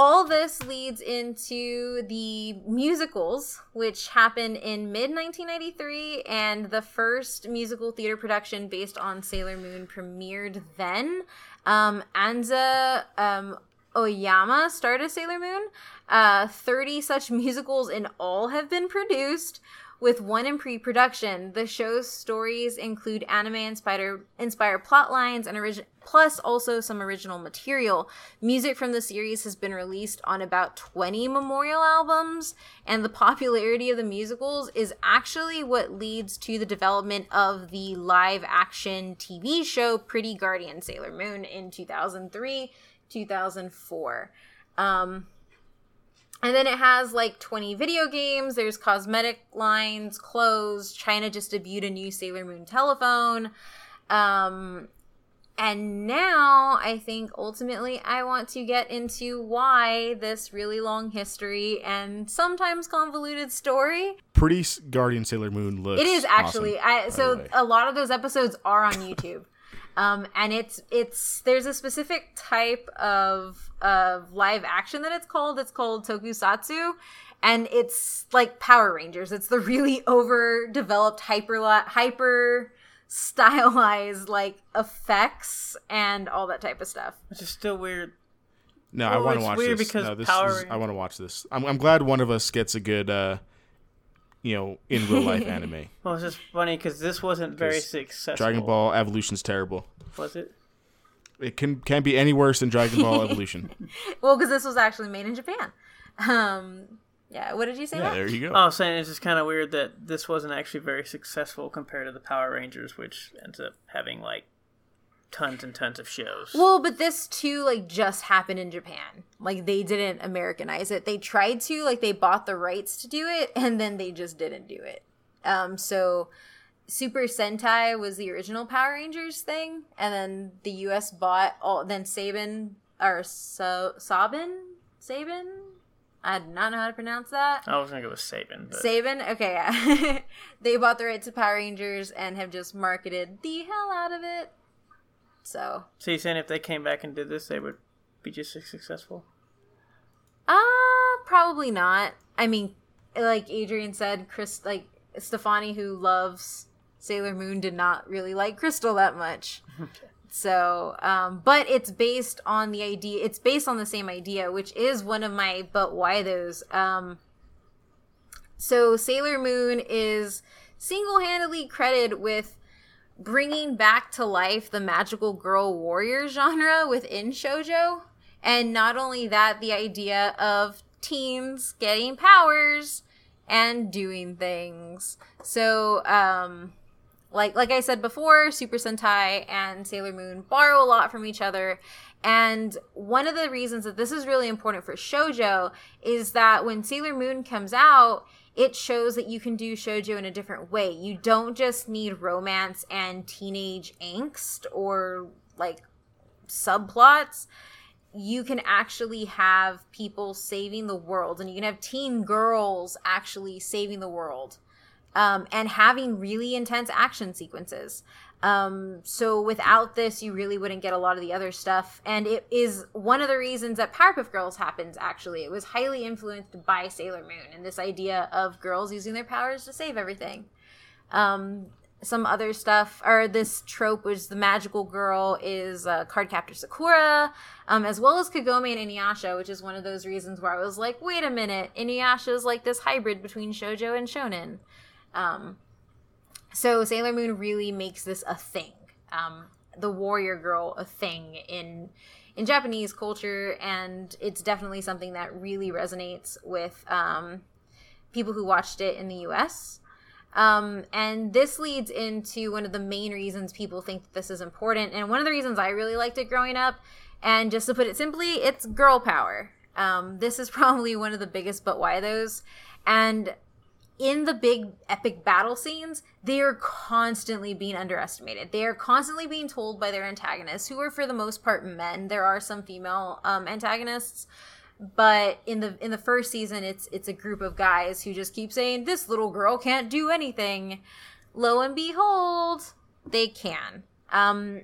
A: all this leads into the musicals, which happened in mid 1993, and the first musical theater production based on Sailor Moon premiered then. Um, Anza um, Oyama started Sailor Moon. Uh, 30 such musicals in all have been produced, with one in pre-production. The show's stories include anime-inspired inspired plot lines and origin plus also some original material. Music from the series has been released on about 20 memorial albums, and the popularity of the musicals is actually what leads to the development of the live-action TV show Pretty Guardian Sailor Moon in 2003, 2004. Um, and then it has like 20 video games. There's cosmetic lines, clothes. China just debuted a new Sailor Moon telephone. Um, and now I think ultimately I want to get into why this really long history and sometimes convoluted story.
B: Pretty Guardian Sailor Moon looks.
A: It is actually. Awesome, I, so a lot of those episodes are on YouTube. Um, and it's it's there's a specific type of of live action that it's called. It's called tokusatsu, and it's like Power Rangers. It's the really overdeveloped hyper hyper stylized like effects and all that type of stuff.
C: Which is still weird.
B: No, I want to watch weird this. Because no, this Power is, I want to watch this. I'm, I'm glad one of us gets a good uh, you know, in real life anime.
C: Well, it's just funny because this wasn't very successful.
B: Dragon Ball Evolution's terrible.
C: was it?
B: It can can't be any worse than Dragon Ball Evolution.
A: Well, because this was actually made in Japan. Um, yeah. What did you say?
B: yeah,
A: Matt?
B: there you go.
C: Oh, I was saying it's just kind of weird that this wasn't actually very successful compared to the Power Rangers, which ends up having like tons and tons of shows.
A: Well, but this too, like, just happened in Japan. Like, they didn't Americanize it. They tried to, like, they bought the rights to do it, and then they just didn't do it. Um, so Super Sentai was the original Power Rangers thing, and then the U.S. bought all. Then Sabin or so Sabin Sabin. I do not know how to pronounce that.
C: I was gonna go with Saban. but
A: Sabin, okay, yeah. they bought the rights to Power Rangers and have just marketed the hell out of it. So,
C: so you saying if they came back and did this, they would be just as successful?
A: uh, probably not. I mean, like Adrian said, Chris, like Stefani, who loves Sailor Moon, did not really like Crystal that much. So, um, but it's based on the idea. It's based on the same idea, which is one of my but why those. Um, so Sailor Moon is single-handedly credited with bringing back to life the magical girl warrior genre within shojo, and not only that, the idea of teens getting powers and doing things. So, um, like like I said before, Super Sentai and Sailor Moon borrow a lot from each other. And one of the reasons that this is really important for shojo is that when Sailor Moon comes out, it shows that you can do shojo in a different way. You don't just need romance and teenage angst or like subplots you can actually have people saving the world and you can have teen girls actually saving the world um, and having really intense action sequences um, so without this you really wouldn't get a lot of the other stuff. And it is one of the reasons that powerpuff girls happens actually. It was highly influenced by sailor moon and this idea of girls using their powers to save everything. Um, some other stuff or this trope was the magical girl is uh, cardcaptor sakura um, as well as kagome and inuyasha which is one of those reasons where i was like wait a minute inuyasha is like this hybrid between shojo and shonen. Um, so sailor moon really makes this a thing um, the warrior girl a thing in in japanese culture and it's definitely something that really resonates with um, people who watched it in the us um, and this leads into one of the main reasons people think that this is important, and one of the reasons I really liked it growing up. And just to put it simply, it's girl power. Um, this is probably one of the biggest, but why those? And in the big epic battle scenes, they are constantly being underestimated. They are constantly being told by their antagonists, who are for the most part men. There are some female um, antagonists, but in the in the first season it's it's a group of guys who just keep saying this little girl can't do anything lo and behold they can um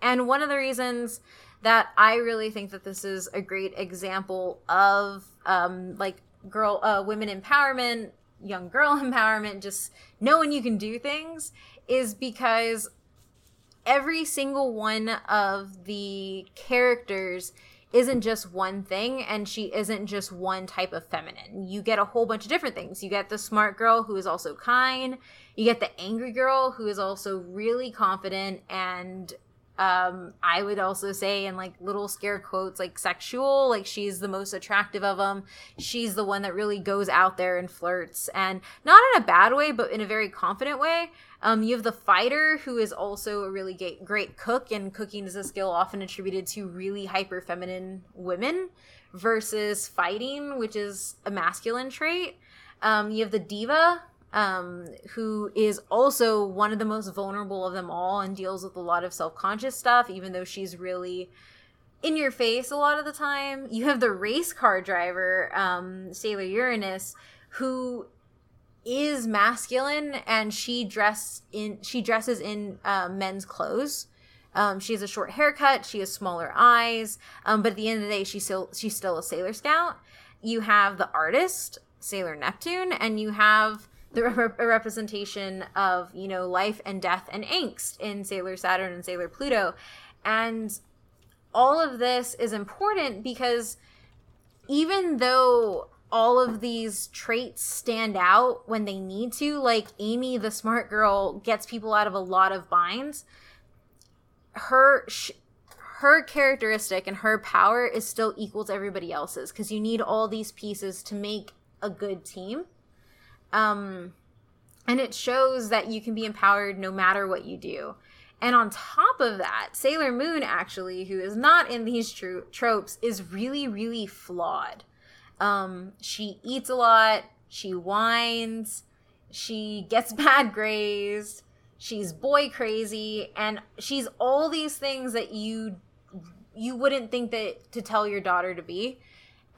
A: and one of the reasons that i really think that this is a great example of um like girl uh women empowerment young girl empowerment just knowing you can do things is because every single one of the characters isn't just one thing and she isn't just one type of feminine. You get a whole bunch of different things. You get the smart girl who is also kind. You get the angry girl who is also really confident and um I would also say in like little scare quotes like sexual, like she's the most attractive of them. She's the one that really goes out there and flirts and not in a bad way but in a very confident way. Um, you have the fighter, who is also a really great, great cook, and cooking is a skill often attributed to really hyper feminine women, versus fighting, which is a masculine trait. Um, you have the diva, um, who is also one of the most vulnerable of them all and deals with a lot of self conscious stuff, even though she's really in your face a lot of the time. You have the race car driver, um, Sailor Uranus, who is masculine and she dress in she dresses in uh, men's clothes um, she has a short haircut she has smaller eyes um, but at the end of the day she's still she's still a sailor scout you have the artist sailor neptune and you have the rep- a representation of you know life and death and angst in sailor saturn and sailor pluto and all of this is important because even though all of these traits stand out when they need to. Like Amy, the smart girl, gets people out of a lot of binds. Her sh- her characteristic and her power is still equal to everybody else's because you need all these pieces to make a good team. Um, and it shows that you can be empowered no matter what you do. And on top of that, Sailor Moon, actually, who is not in these tro- tropes, is really, really flawed. Um, she eats a lot, she whines, she gets bad grades, she's boy crazy, and she's all these things that you you wouldn't think that to tell your daughter to be.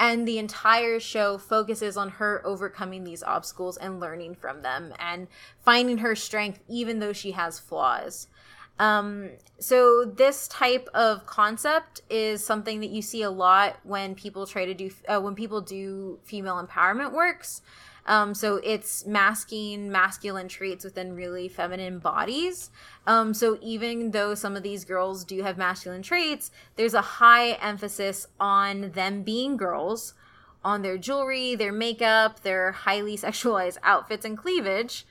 A: And the entire show focuses on her overcoming these obstacles and learning from them and finding her strength even though she has flaws. Um, so this type of concept is something that you see a lot when people try to do uh, when people do female empowerment works. Um, so it's masking masculine traits within really feminine bodies. Um, so even though some of these girls do have masculine traits, there's a high emphasis on them being girls, on their jewelry, their makeup, their highly sexualized outfits and cleavage.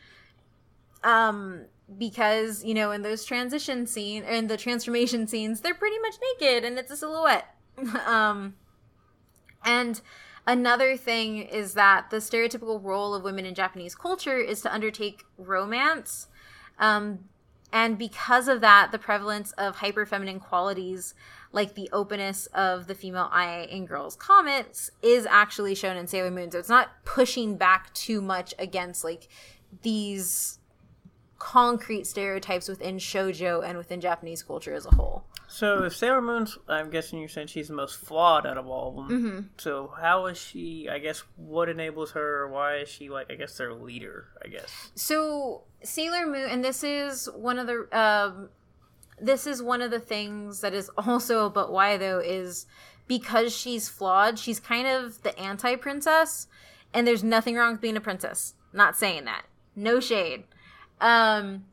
A: Um, because you know in those transition scene in the transformation scenes they're pretty much naked and it's a silhouette um and another thing is that the stereotypical role of women in japanese culture is to undertake romance um and because of that the prevalence of hyper feminine qualities like the openness of the female eye in girls comics is actually shown in sailor moon so it's not pushing back too much against like these concrete stereotypes within shojo and within Japanese culture as a whole.
C: So if Sailor Moon's, I'm guessing you're saying she's the most flawed out of all of them.
A: Mm-hmm.
C: So how is she? I guess what enables her? Why is she like? I guess their leader. I guess.
A: So Sailor Moon, and this is one of the um, this is one of the things that is also but why though is because she's flawed. She's kind of the anti princess, and there's nothing wrong with being a princess. Not saying that. No shade. Um,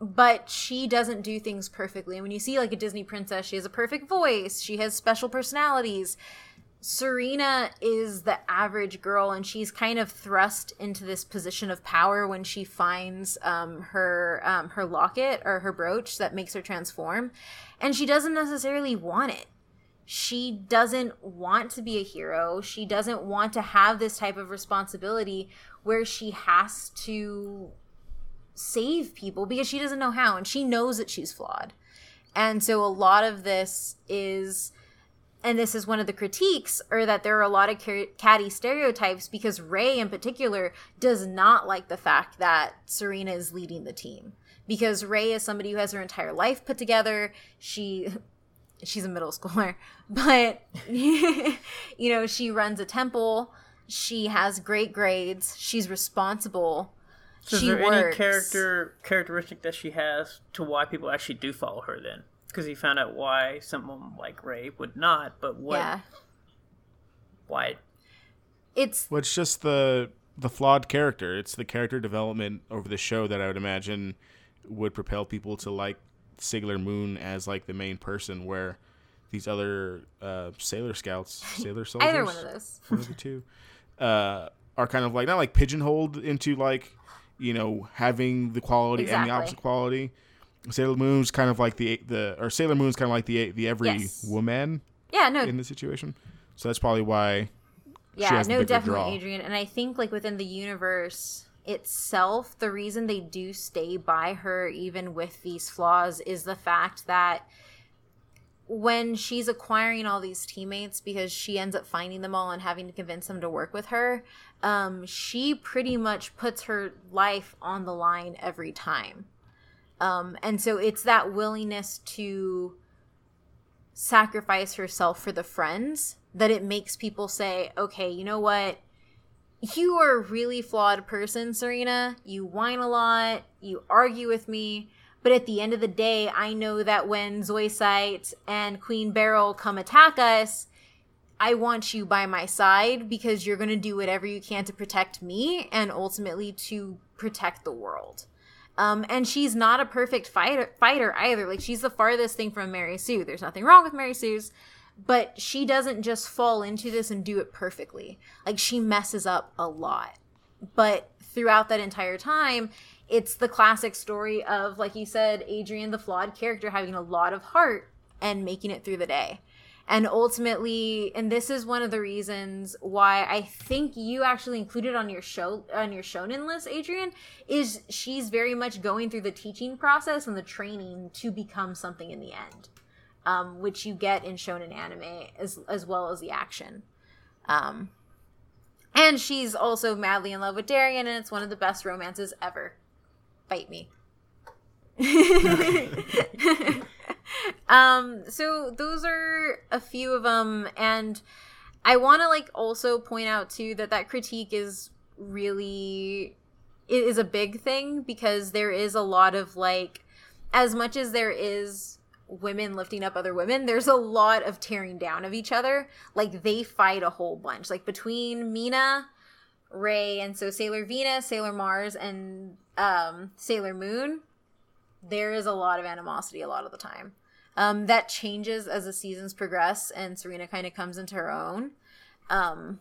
A: but she doesn't do things perfectly. And when you see like a Disney princess, she has a perfect voice, she has special personalities. Serena is the average girl, and she's kind of thrust into this position of power when she finds um, her um, her locket or her brooch that makes her transform, and she doesn't necessarily want it. She doesn't want to be a hero. She doesn't want to have this type of responsibility where she has to save people because she doesn't know how and she knows that she's flawed. And so a lot of this is and this is one of the critiques or that there are a lot of catty stereotypes because Ray in particular does not like the fact that Serena is leading the team because Ray is somebody who has her entire life put together. She she's a middle schooler, but you know, she runs a temple. She has great grades. She's responsible
C: so is there works. any character characteristic that she has to why people actually do follow her then? Because he found out why someone like Ray would not, but what? Yeah. Why?
A: It's
B: well, it's just the the flawed character. It's the character development over the show that I would imagine would propel people to like Sailor Moon as like the main person, where these other uh, Sailor Scouts, Sailor Soldiers,
A: either one of those,
B: one of the two, uh, are kind of like not like pigeonholed into like you know, having the quality exactly. and the opposite quality. Sailor Moon's kind of like the the or Sailor Moon's kind of like the the every yes. woman.
A: Yeah, no.
B: In the situation, so that's probably why.
A: Yeah, no, definitely, draw. Adrian. And I think like within the universe itself, the reason they do stay by her even with these flaws is the fact that when she's acquiring all these teammates because she ends up finding them all and having to convince them to work with her um, she pretty much puts her life on the line every time. Um, and so it's that willingness to sacrifice herself for the friends that it makes people say, okay, you know what? You are a really flawed person, Serena. You whine a lot, you argue with me. But at the end of the day, I know that when Zoisite and Queen Beryl come attack us, I want you by my side because you're going to do whatever you can to protect me and ultimately to protect the world. Um, and she's not a perfect fighter, fighter either. Like she's the farthest thing from Mary Sue. There's nothing wrong with Mary Sue's, but she doesn't just fall into this and do it perfectly. Like she messes up a lot. But throughout that entire time, it's the classic story of like you said, Adrian the flawed character having a lot of heart and making it through the day. And ultimately, and this is one of the reasons why I think you actually included on your show on your shonen list, Adrian, is she's very much going through the teaching process and the training to become something in the end um, which you get in shonen anime as as well as the action. Um, and she's also madly in love with Darien and it's one of the best romances ever. Bite me. um, so those are a few of them, and I want to like also point out too that that critique is really it is a big thing because there is a lot of like as much as there is women lifting up other women, there's a lot of tearing down of each other. Like they fight a whole bunch. Like between Mina, Ray, and so Sailor Venus, Sailor Mars, and um, Sailor Moon, there is a lot of animosity a lot of the time. Um, that changes as the seasons progress and Serena kind of comes into her own. Um,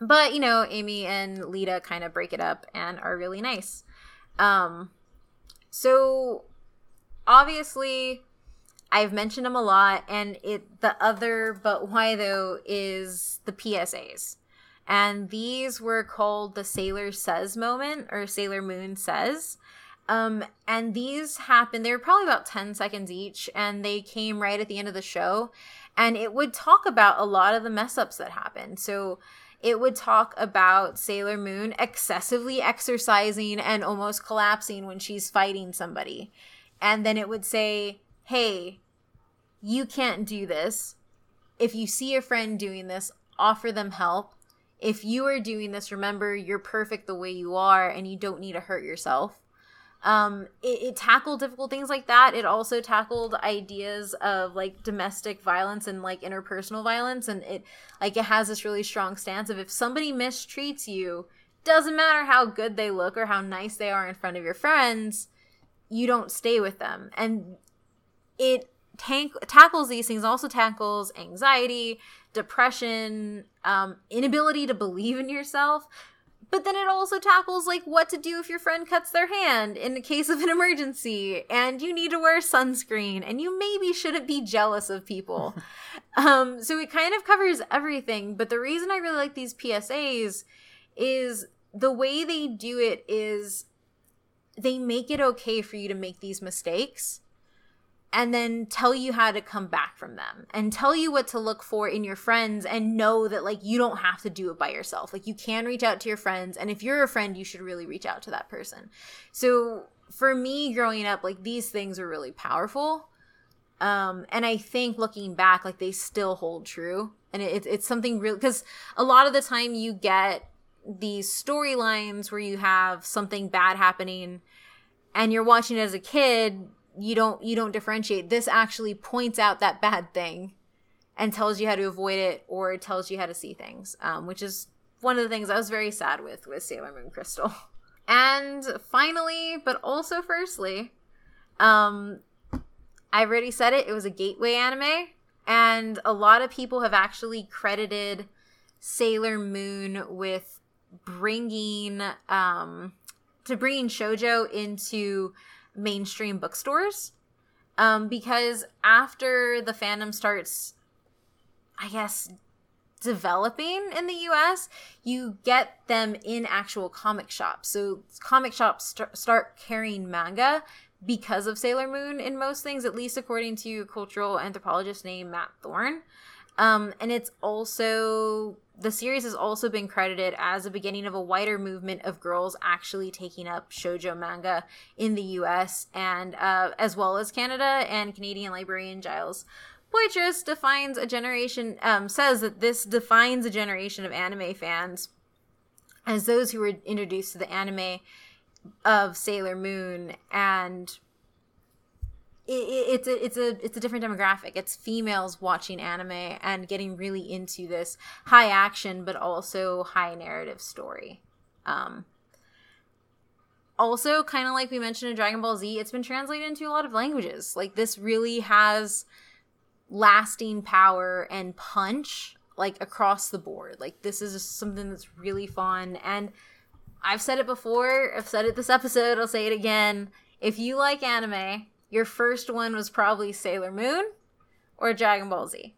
A: but you know, Amy and Lita kind of break it up and are really nice. Um, so obviously I've mentioned them a lot, and it the other but why though is the PSAs. And these were called the Sailor Says moment or Sailor Moon Says. Um, and these happened, they were probably about 10 seconds each, and they came right at the end of the show. And it would talk about a lot of the mess ups that happened. So it would talk about Sailor Moon excessively exercising and almost collapsing when she's fighting somebody and then it would say, "Hey, you can't do this. If you see a friend doing this, offer them help. If you are doing this, remember you're perfect the way you are and you don't need to hurt yourself." Um, it, it tackled difficult things like that. It also tackled ideas of like domestic violence and like interpersonal violence, and it like it has this really strong stance of if somebody mistreats you, doesn't matter how good they look or how nice they are in front of your friends you don't stay with them. And it tank- tackles these things, also tackles anxiety, depression, um, inability to believe in yourself. But then it also tackles like what to do if your friend cuts their hand in the case of an emergency and you need to wear sunscreen and you maybe shouldn't be jealous of people. um, so it kind of covers everything. But the reason I really like these PSAs is the way they do it is they make it okay for you to make these mistakes and then tell you how to come back from them and tell you what to look for in your friends and know that like you don't have to do it by yourself. Like you can reach out to your friends and if you're a friend you should really reach out to that person. So for me growing up like these things are really powerful um and i think looking back like they still hold true. And it, it's something real because a lot of the time you get these storylines where you have something bad happening and you're watching it as a kid you don't you don't differentiate. This actually points out that bad thing and tells you how to avoid it or tells you how to see things um, which is one of the things i was very sad with with sailor moon crystal. And finally but also firstly um i've already said it it was a gateway anime and a lot of people have actually credited sailor moon with bringing um to bringing shojo into mainstream bookstores um because after the fandom starts i guess developing in the US, you get them in actual comic shops. So comic shops st- start carrying manga because of Sailor Moon in most things, at least according to a cultural anthropologist named Matt Thorn. Um, and it's also the series has also been credited as the beginning of a wider movement of girls actually taking up shojo manga in the U.S. and uh, as well as Canada and Canadian librarian Gilles Poitras defines a generation um, says that this defines a generation of anime fans as those who were introduced to the anime of Sailor Moon and it's a it's a it's a different demographic. It's females watching anime and getting really into this high action but also high narrative story. Um, also, kind of like we mentioned in Dragon Ball Z, it's been translated into a lot of languages. Like this really has lasting power and punch like across the board. Like this is something that's really fun and I've said it before, I've said it this episode, I'll say it again. If you like anime, your first one was probably Sailor Moon or Dragon Ball Z.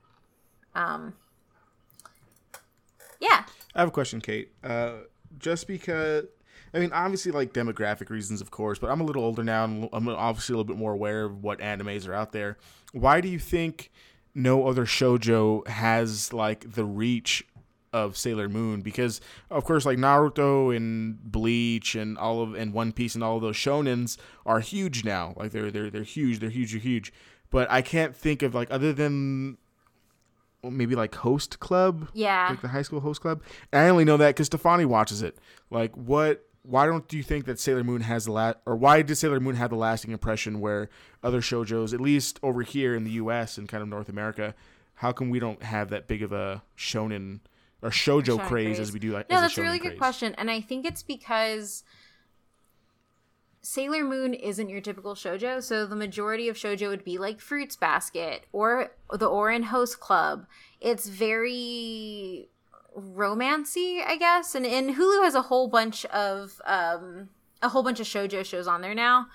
A: Um Yeah.
B: I have a question, Kate. Uh, just because, I mean, obviously, like demographic reasons, of course, but I'm a little older now, and I'm obviously a little bit more aware of what animes are out there. Why do you think no other shojo has like the reach of Sailor Moon? Because, of course, like Naruto and Bleach and all of and One Piece and all of those shonens are huge now. Like they're they're they're huge. They're huge. They're huge. But I can't think of like other than maybe like host club
A: Yeah.
B: like the high school host club and i only know that because stefani watches it like what why don't you think that sailor moon has the last or why did sailor moon have the lasting impression where other shojos at least over here in the us and kind of north america how come we don't have that big of a shonen or shojo craze,
A: craze.
B: as we do like
A: No, that's a really good question. And I think it's because Sailor Moon isn't your typical shojo. So the majority of shojo would be like Fruits Basket or the Ouran Host Club. It's very romancy, I guess. And, and Hulu has a whole bunch of um a whole bunch of shojo shows on there now.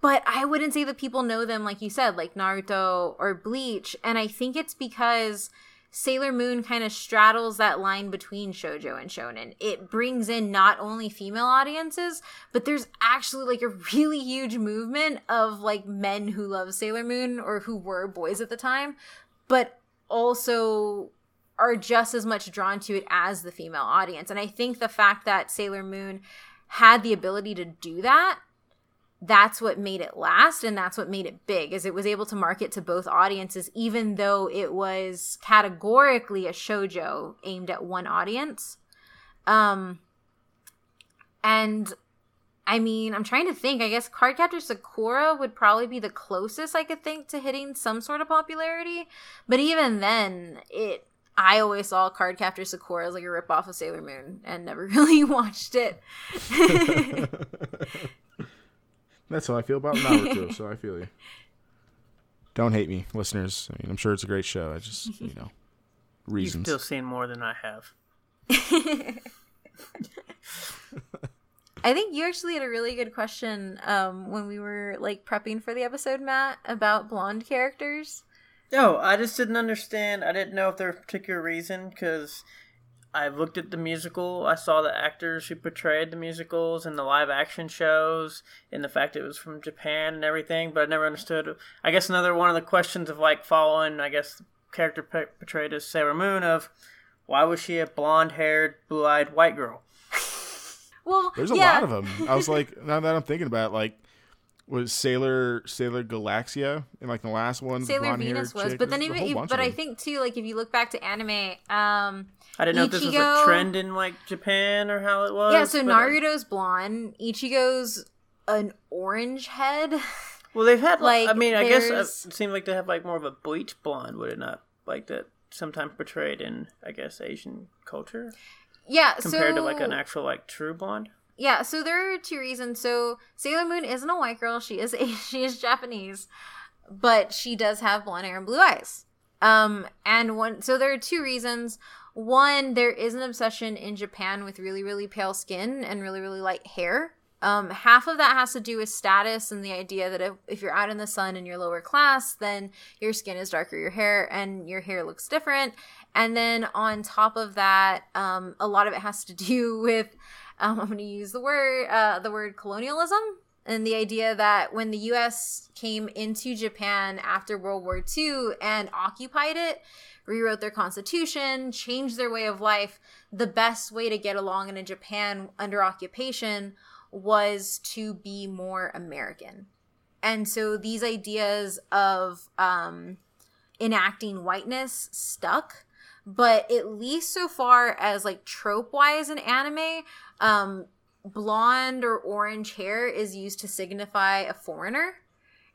A: But I wouldn't say that people know them like you said, like Naruto or Bleach. And I think it's because Sailor Moon kind of straddles that line between shojo and shonen. It brings in not only female audiences, but there's actually like a really huge movement of like men who love Sailor Moon or who were boys at the time, but also are just as much drawn to it as the female audience. And I think the fact that Sailor Moon had the ability to do that that's what made it last and that's what made it big is it was able to market to both audiences even though it was categorically a shojo aimed at one audience um and i mean i'm trying to think i guess cardcaptor sakura would probably be the closest i could think to hitting some sort of popularity but even then it I always saw Cardcaptor Sakura as like a ripoff of Sailor Moon and never really watched it.
B: That's how I feel about Naruto, so I feel you. Don't hate me, listeners. I mean, I'm sure it's a great show. I just, you know,
C: You've
B: reasons.
C: still seen more than I have.
A: I think you actually had a really good question um, when we were like prepping for the episode, Matt, about blonde characters.
C: No, I just didn't understand. I didn't know if there was a particular reason because I looked at the musical. I saw the actors who portrayed the musicals and the live action shows, and the fact it was from Japan and everything. But I never understood. I guess another one of the questions of like following, I guess, the character pe- portrayed as Sailor Moon of why was she a blonde haired, blue eyed white girl?
A: Well,
B: There's a
A: yeah.
B: lot of them. I was like, now that I'm thinking about it, like, was Sailor Sailor Galaxia in like the last one?
A: Sailor Venus was,
B: chick?
A: but then
B: There's
A: even,
B: whole
A: even
B: bunch
A: but I think too, like if you look back to anime, um,
C: I didn't know if this was a trend in like Japan or how it was.
A: yeah. So
C: uh,
A: Naruto's blonde, Ichigo's an orange head.
C: Well, they've had like I mean, I guess uh, it seemed like they have like more of a bleach blonde, would it not? Like that sometimes portrayed in I guess Asian culture
A: yeah,
C: compared
A: so
C: to like an actual like true blonde.
A: Yeah, so there are two reasons. So Sailor Moon isn't a white girl; she is a, she is Japanese, but she does have blonde hair and blue eyes. Um, and one so there are two reasons. One, there is an obsession in Japan with really really pale skin and really really light hair. Um, half of that has to do with status and the idea that if, if you're out in the sun and you're lower class, then your skin is darker, your hair and your hair looks different. And then on top of that, um, a lot of it has to do with um, I'm going to use the word uh, the word colonialism and the idea that when the U.S. came into Japan after World War II and occupied it, rewrote their constitution, changed their way of life, the best way to get along in a Japan under occupation was to be more American. And so these ideas of um, enacting whiteness stuck but at least so far as like trope wise in anime um blonde or orange hair is used to signify a foreigner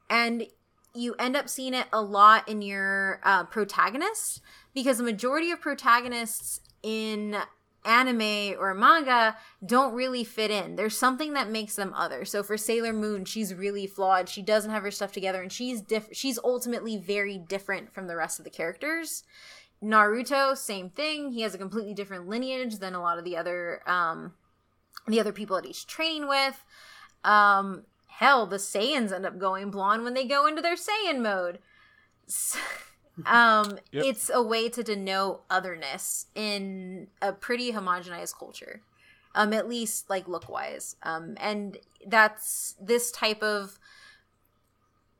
A: and you end up seeing it a lot in your uh, protagonists because the majority of protagonists in anime or manga don't really fit in. There's something that makes them other. So for Sailor Moon, she's really flawed. She doesn't have her stuff together and she's diff- she's ultimately very different from the rest of the characters. Naruto, same thing. He has a completely different lineage than a lot of the other um the other people that he's training with. Um hell, the Saiyans end up going blonde when they go into their Saiyan mode. So, um
B: Yep.
A: it's a way to denote otherness in a pretty homogenized culture um at least like look wise um and that's this type of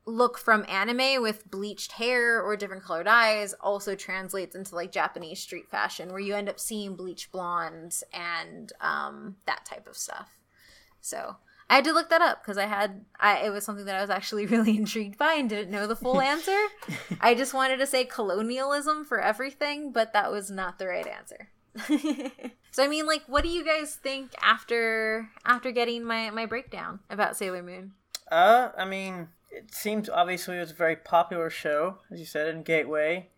A: look from anime with bleached hair or different colored eyes also translates into like japanese street fashion where you end up seeing bleach blondes and um that type of stuff so I had to look that up because I had I it was something that I was actually really intrigued by and didn't know the full answer. I just wanted to say colonialism for everything, but that was not the right answer. so I mean like what do you guys think after after getting my my breakdown about Sailor Moon?
C: Uh, I mean, it seems obviously it was a very popular show, as you said, in Gateway.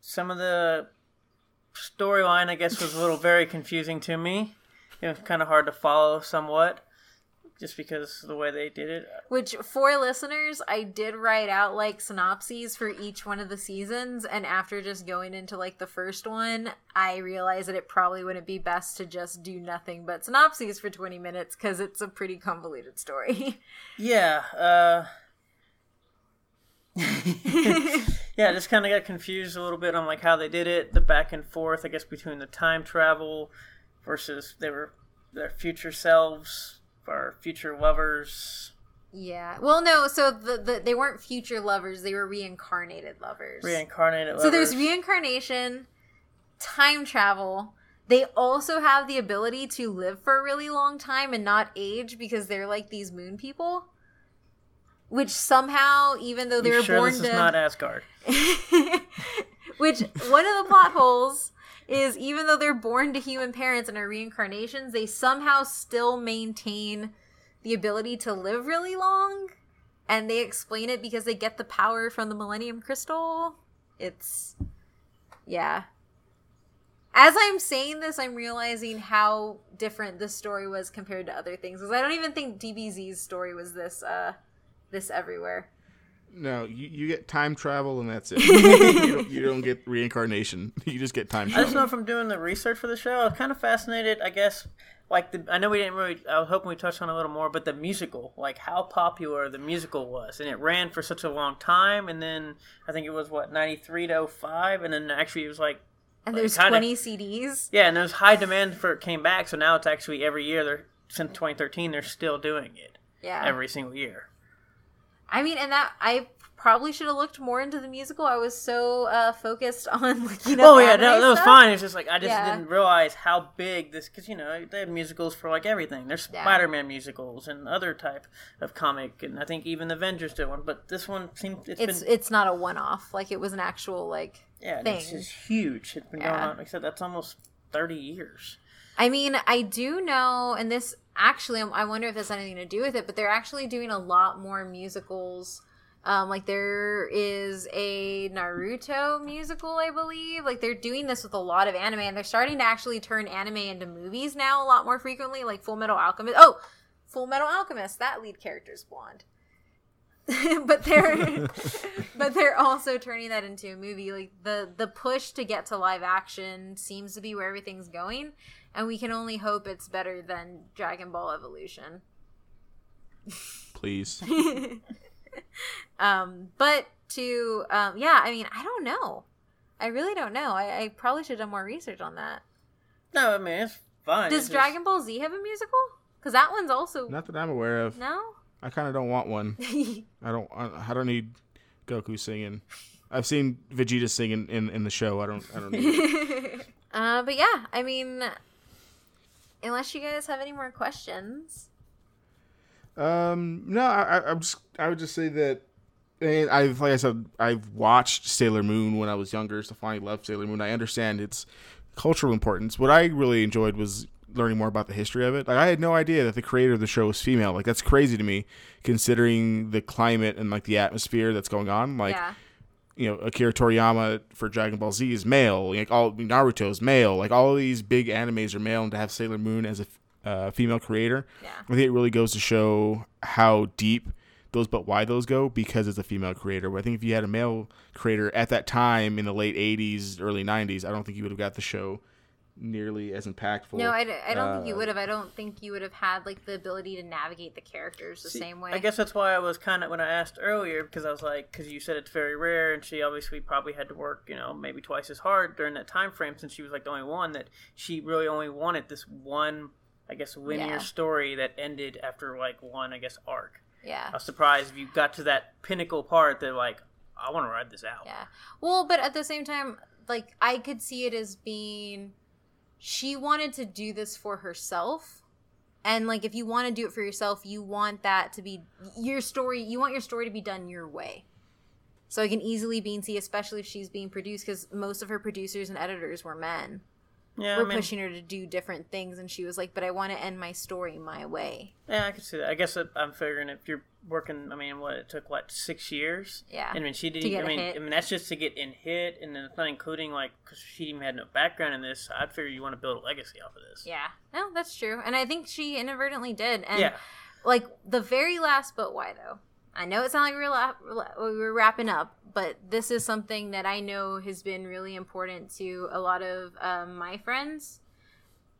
C: Some of the storyline, I guess, was a little very confusing to me. It was kind of hard to follow somewhat, just because of the way they did it.
A: Which for listeners, I did write out like synopses for each one of the seasons, and after just going into like the first one, I realized that it probably wouldn't be best to just do nothing but synopses for 20 minutes because it's a pretty convoluted story.
C: Yeah, uh. yeah, I just kind of got confused a little bit on like how they did it, the back and forth, I guess, between the time travel versus they were their future selves or future lovers.
A: yeah. Well, no, so the, the they weren't future lovers, they were reincarnated lovers.
C: Reincarnated
A: So there's reincarnation, time travel. They also have the ability to live for a really long time and not age because they're like these moon people. Which somehow, even though they
C: You
A: were
C: sure
A: born
C: this
A: to,
C: is not Asgard?
A: which one of the plot holes is even though they're born to human parents and are reincarnations, they somehow still maintain the ability to live really long. And they explain it because they get the power from the Millennium Crystal. It's yeah. As I'm saying this, I'm realizing how different this story was compared to other things. Because I don't even think DBZ's story was this uh this everywhere.
B: No, you, you get time travel and that's it. you, don't, you don't get reincarnation. You just get time
C: I just
B: travel.
C: know from doing the research for the show, I was kind of fascinated. I guess, like the I know we didn't really. I was hoping we touched on a little more, but the musical, like how popular the musical was, and it ran for such a long time, and then I think it was what ninety three to 05, and then actually it was like
A: And there's
C: kinda-
A: 20 CDs.
C: yeah, and there's high demand for it came back, so now it's actually every year. They're since twenty thirteen, they're still doing it
A: Yeah.
C: every single year.
A: I mean, and that I probably should have looked more into the musical. I was so uh, focused on looking.
C: Oh yeah, no, that was
A: stuff.
C: fine. It's just like I just
A: Yeah.
C: didn't realize how big this because you know they have musicals for like everything. There's
A: Yeah.
C: Spider-Man musicals and other type of comic, and I think even Avengers did one. But this one seems it's
A: It's
C: been
A: it's not a one off. Like it was an actual like
C: yeah,
A: thing.
C: it's just huge. It's been going on. Like I said, that's almost thirty years.
A: I mean, I do know, and this actually, I wonder if this has anything to do with it, but they're actually doing a lot more musicals. Um, like there is a Naruto musical, I believe. Like they're doing this with a lot of anime, and they're starting to actually turn anime into movies now a lot more frequently. Like Full Metal Alchemist. Oh, Full Metal Alchemist. That lead character's blonde. but they're but they're also turning that into a movie like the the push to get to live action seems to be where everything's going and we can only hope it's better than dragon ball evolution
B: Please.
A: um but to um yeah i mean i don't know i really don't know i, I probably should have done more research on that
C: No, I mean it's fine.
A: does
C: It's just-
A: dragon ball z have a musical because that one's also
B: Not that I'm aware of.
A: no
B: I kind of don't want one. I don't. I, I don't need Goku singing. I've seen Vegeta singing in, in the show. I don't. I don't need. it.
A: uh but yeah i mean unless you guys have any more questions
B: Um, no, I, I, I'm just. I would just say that. And I've, like I said, I've watched Sailor Moon when I was younger. So finally loved Sailor Moon. I understand its cultural importance. What I really enjoyed was learning more about the history of it. Like I had no idea that the creator of the show was female. Like that's crazy to me, considering the climate and like the atmosphere that's going on. Like
A: yeah
B: you know Akira Toriyama for Dragon Ball Z is male. Like all Naruto's male. Like all of these big animes are male, and to have Sailor Moon as a uh, female creator,
A: Yeah.
B: I think it really goes to show how deep those, but why those go because it's a female creator. But I think if you had a male creator at that time in the late '80s, early '90s, I don't think you would have got the show nearly as impactful.
A: No, I, I don't think you
B: Uh,
A: would have. I don't think you would have had like the ability to navigate the characters the
C: See,
A: same way.
C: I guess that's why I was kind of when I asked earlier because I was like, because you said it's very rare, and she obviously probably had to work, you know, maybe twice as hard during that time frame since she was like the only one that she really only wanted this one, I guess, linear
A: Yeah.
C: story that ended after like one, I guess, arc.
A: Yeah.
C: I was surprised if you got to that pinnacle part that like I want to ride this out.
A: Yeah. Well, but at the same time, like I could see it as being she wanted to do this for herself. And like if you want to do it for yourself, you want that to be your story, you want your story to be done your way. So I can easily be see, especially if she's being produced, because most of her producers and editors were men.
C: Yeah,
A: We're
C: I mean,
A: pushing her to do different things, and she was like, "But I want to end my story my way."
C: yeah, I can see that. I guess I'm figuring if you're working, I mean, what it took what six years.
A: Yeah.
C: And I mean, she didn't. I mean. I mean, that's just to get in hit, and then it's not including like because she even had no background in this. I'd figure you want to build a legacy off of this.
A: Yeah, no, that's true, and I think she inadvertently did. And
C: Yeah.
A: like the very last, but why though? I know it sounds like we're, we we're wrapping up, but this is something that I know has been really important to a lot of um, my friends.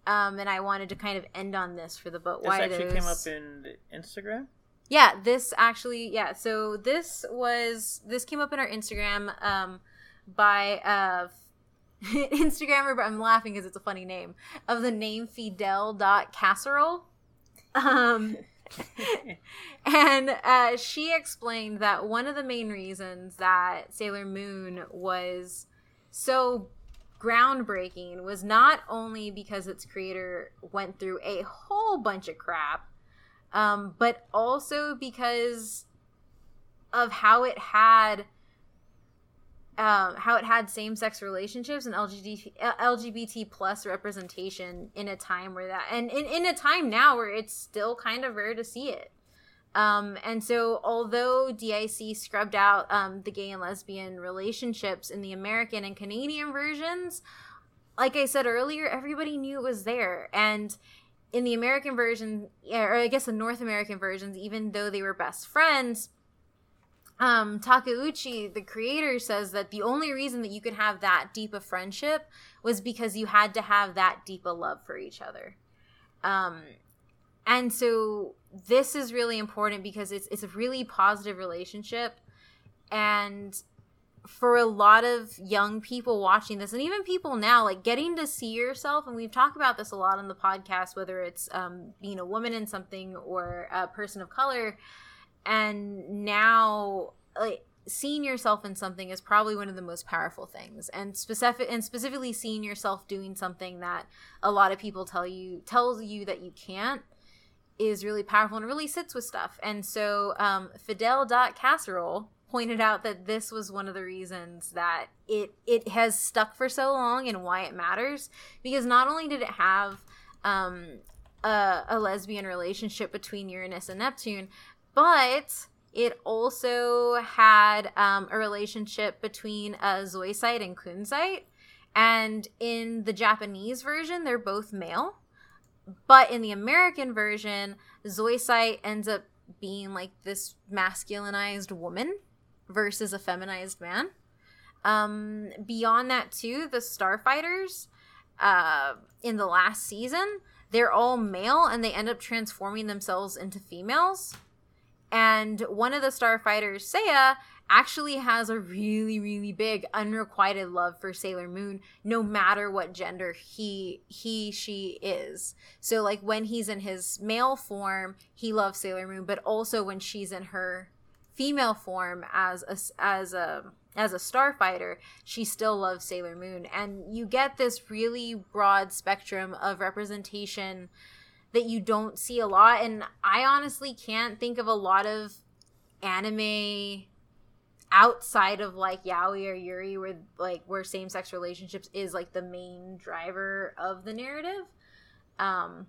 A: Um, and I wanted to kind of end on this for the but
C: This
A: why
C: actually
A: those.
C: came up in Instagram.
A: Yeah, this actually, yeah. So this was this came up in our Instagram um, by uh, Instagrammer. But I'm laughing because it's a funny name of the name Fidel.casserole. Um, and uh, she explained that one of the main reasons that Sailor Moon was so groundbreaking was not only because its creator went through a whole bunch of crap um, but also because of how it had um, how it had same-sex relationships and LGBT, LGBT plus representation in a time where that and in, in a time now where it's still kind of rare to see it. Um, and so although DiC scrubbed out um, the gay and lesbian relationships in the american and canadian versions like i said earlier everybody knew it was there. And in the American version, or I guess the North American versions, even though they were best friends, um, Takeuchi, the creator, says that the only reason that you could have that deep a friendship was because you had to have that deep a love for each other. Um, and so this is really important because it's it's a really positive relationship, and for a lot of young people watching this and even people now like getting to see yourself and we've talked about this a lot on the podcast whether it's um, being a woman in something or a person of color and now like seeing yourself in something is probably one of the most powerful things. And specific and specifically seeing yourself doing something that a lot of people tell you tells you that you can't is really powerful and really sits with stuff. And so um, fidel.casserole pointed out that this was one of the reasons that it it has stuck for so long and why it matters. Because not only did it have um, a, a lesbian relationship between Uranus and Neptune, but it also had um, a relationship between uh, Zoisite and Kunzite. And in the Japanese version, they're both male. But in the American version, Zoisite ends up being like this masculinized woman versus a feminized man. Um, beyond that, too, the Starfighters uh, in the last season, they're all male and they end up transforming themselves into females. And one of the Starfighters, Seiya, actually has a really, really big unrequited love for Sailor Moon, no matter what gender he he she is. So like when he's in his male form, he loves Sailor Moon, but also when she's in her female form as a as a as a starfighter, she still loves Sailor Moon, and you get this really broad spectrum of representation that you don't see a lot. And I honestly can't think of a lot of anime outside of like yaoi or yuri where like where same sex relationships is like the main driver of the narrative um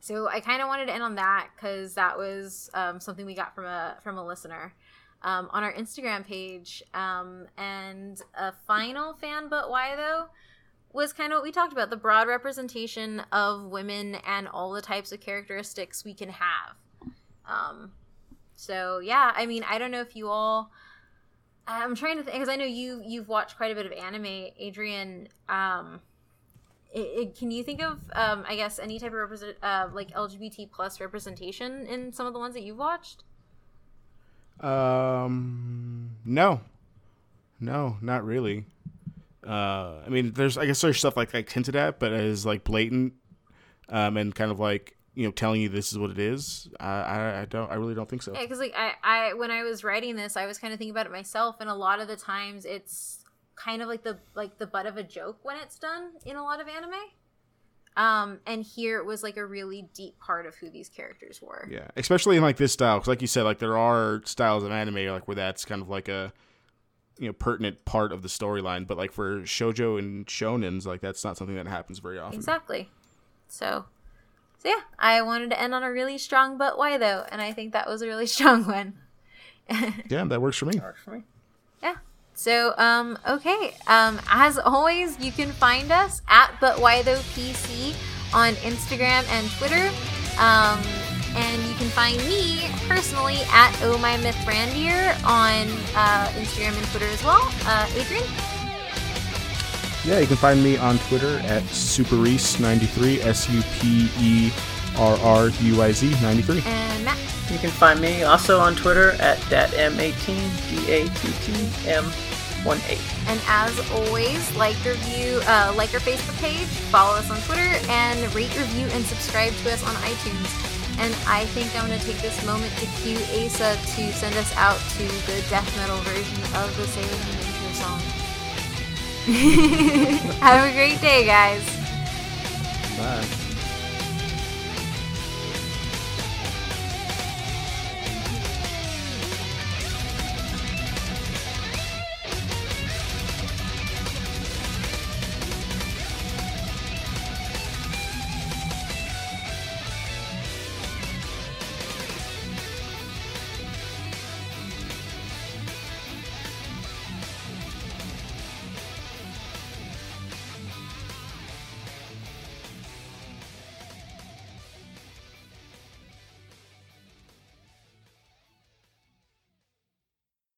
A: so i kind of wanted to end on that because that was um, something we got from a from a listener um, on our Instagram page. Um, and a final fan, but why though? Was kind of what we talked about the broad representation of women and all the types of characteristics we can have. Um, so yeah, I mean, I don't know if you all. I'm trying to think because I know you you've watched quite a bit of anime, Adrian. Um, it, it, can you think of um, I guess any type of represent uh, like LGBT plus representation in some of the ones that you've watched?
B: Um, no, no, not really. Uh, I mean, there's I guess there's stuff like like hinted at, but as like blatant, um, and kind of like you know telling you this is what it is. I i, I don't i really don't think so.
A: Yeah because like I, I when i was writing this i was kind of thinking about it myself and a lot of the times it's kind of like the like the butt of a joke when it's done in a lot of anime. Um and here it was like a really deep part of who these characters were.
B: Yeah especially in like this style because like you said like there are styles of anime like where that's kind of like a you know pertinent part of the storyline but like for shojo and shonens like that's not something that happens very often
A: exactly so so yeah, I wanted to end on a really strong but why though, and I think that was a really strong one.
B: yeah, that works for me.
C: Works for me.
A: Yeah. So um okay, um as always, you can find us at but why though PC on Instagram and Twitter. Um and you can find me personally at Oh My Myth Brandier on uh, Instagram and Twitter as well. Uh, Adrian?
B: Yeah, you can find me on Twitter at SuperRuiz93, S U P E R R U I Z 93.
A: And Matt.
C: You can find me also on Twitter at DATM18, D A T T M 18.
A: And as always, like review, uh, like our Facebook page, follow us on Twitter, and rate, review, and subscribe to us on iTunes. And I think I'm going to take this moment to cue Asa to send us out to the death metal version of the Sailor Moon intro song. Have a great day, guys.
B: Bye.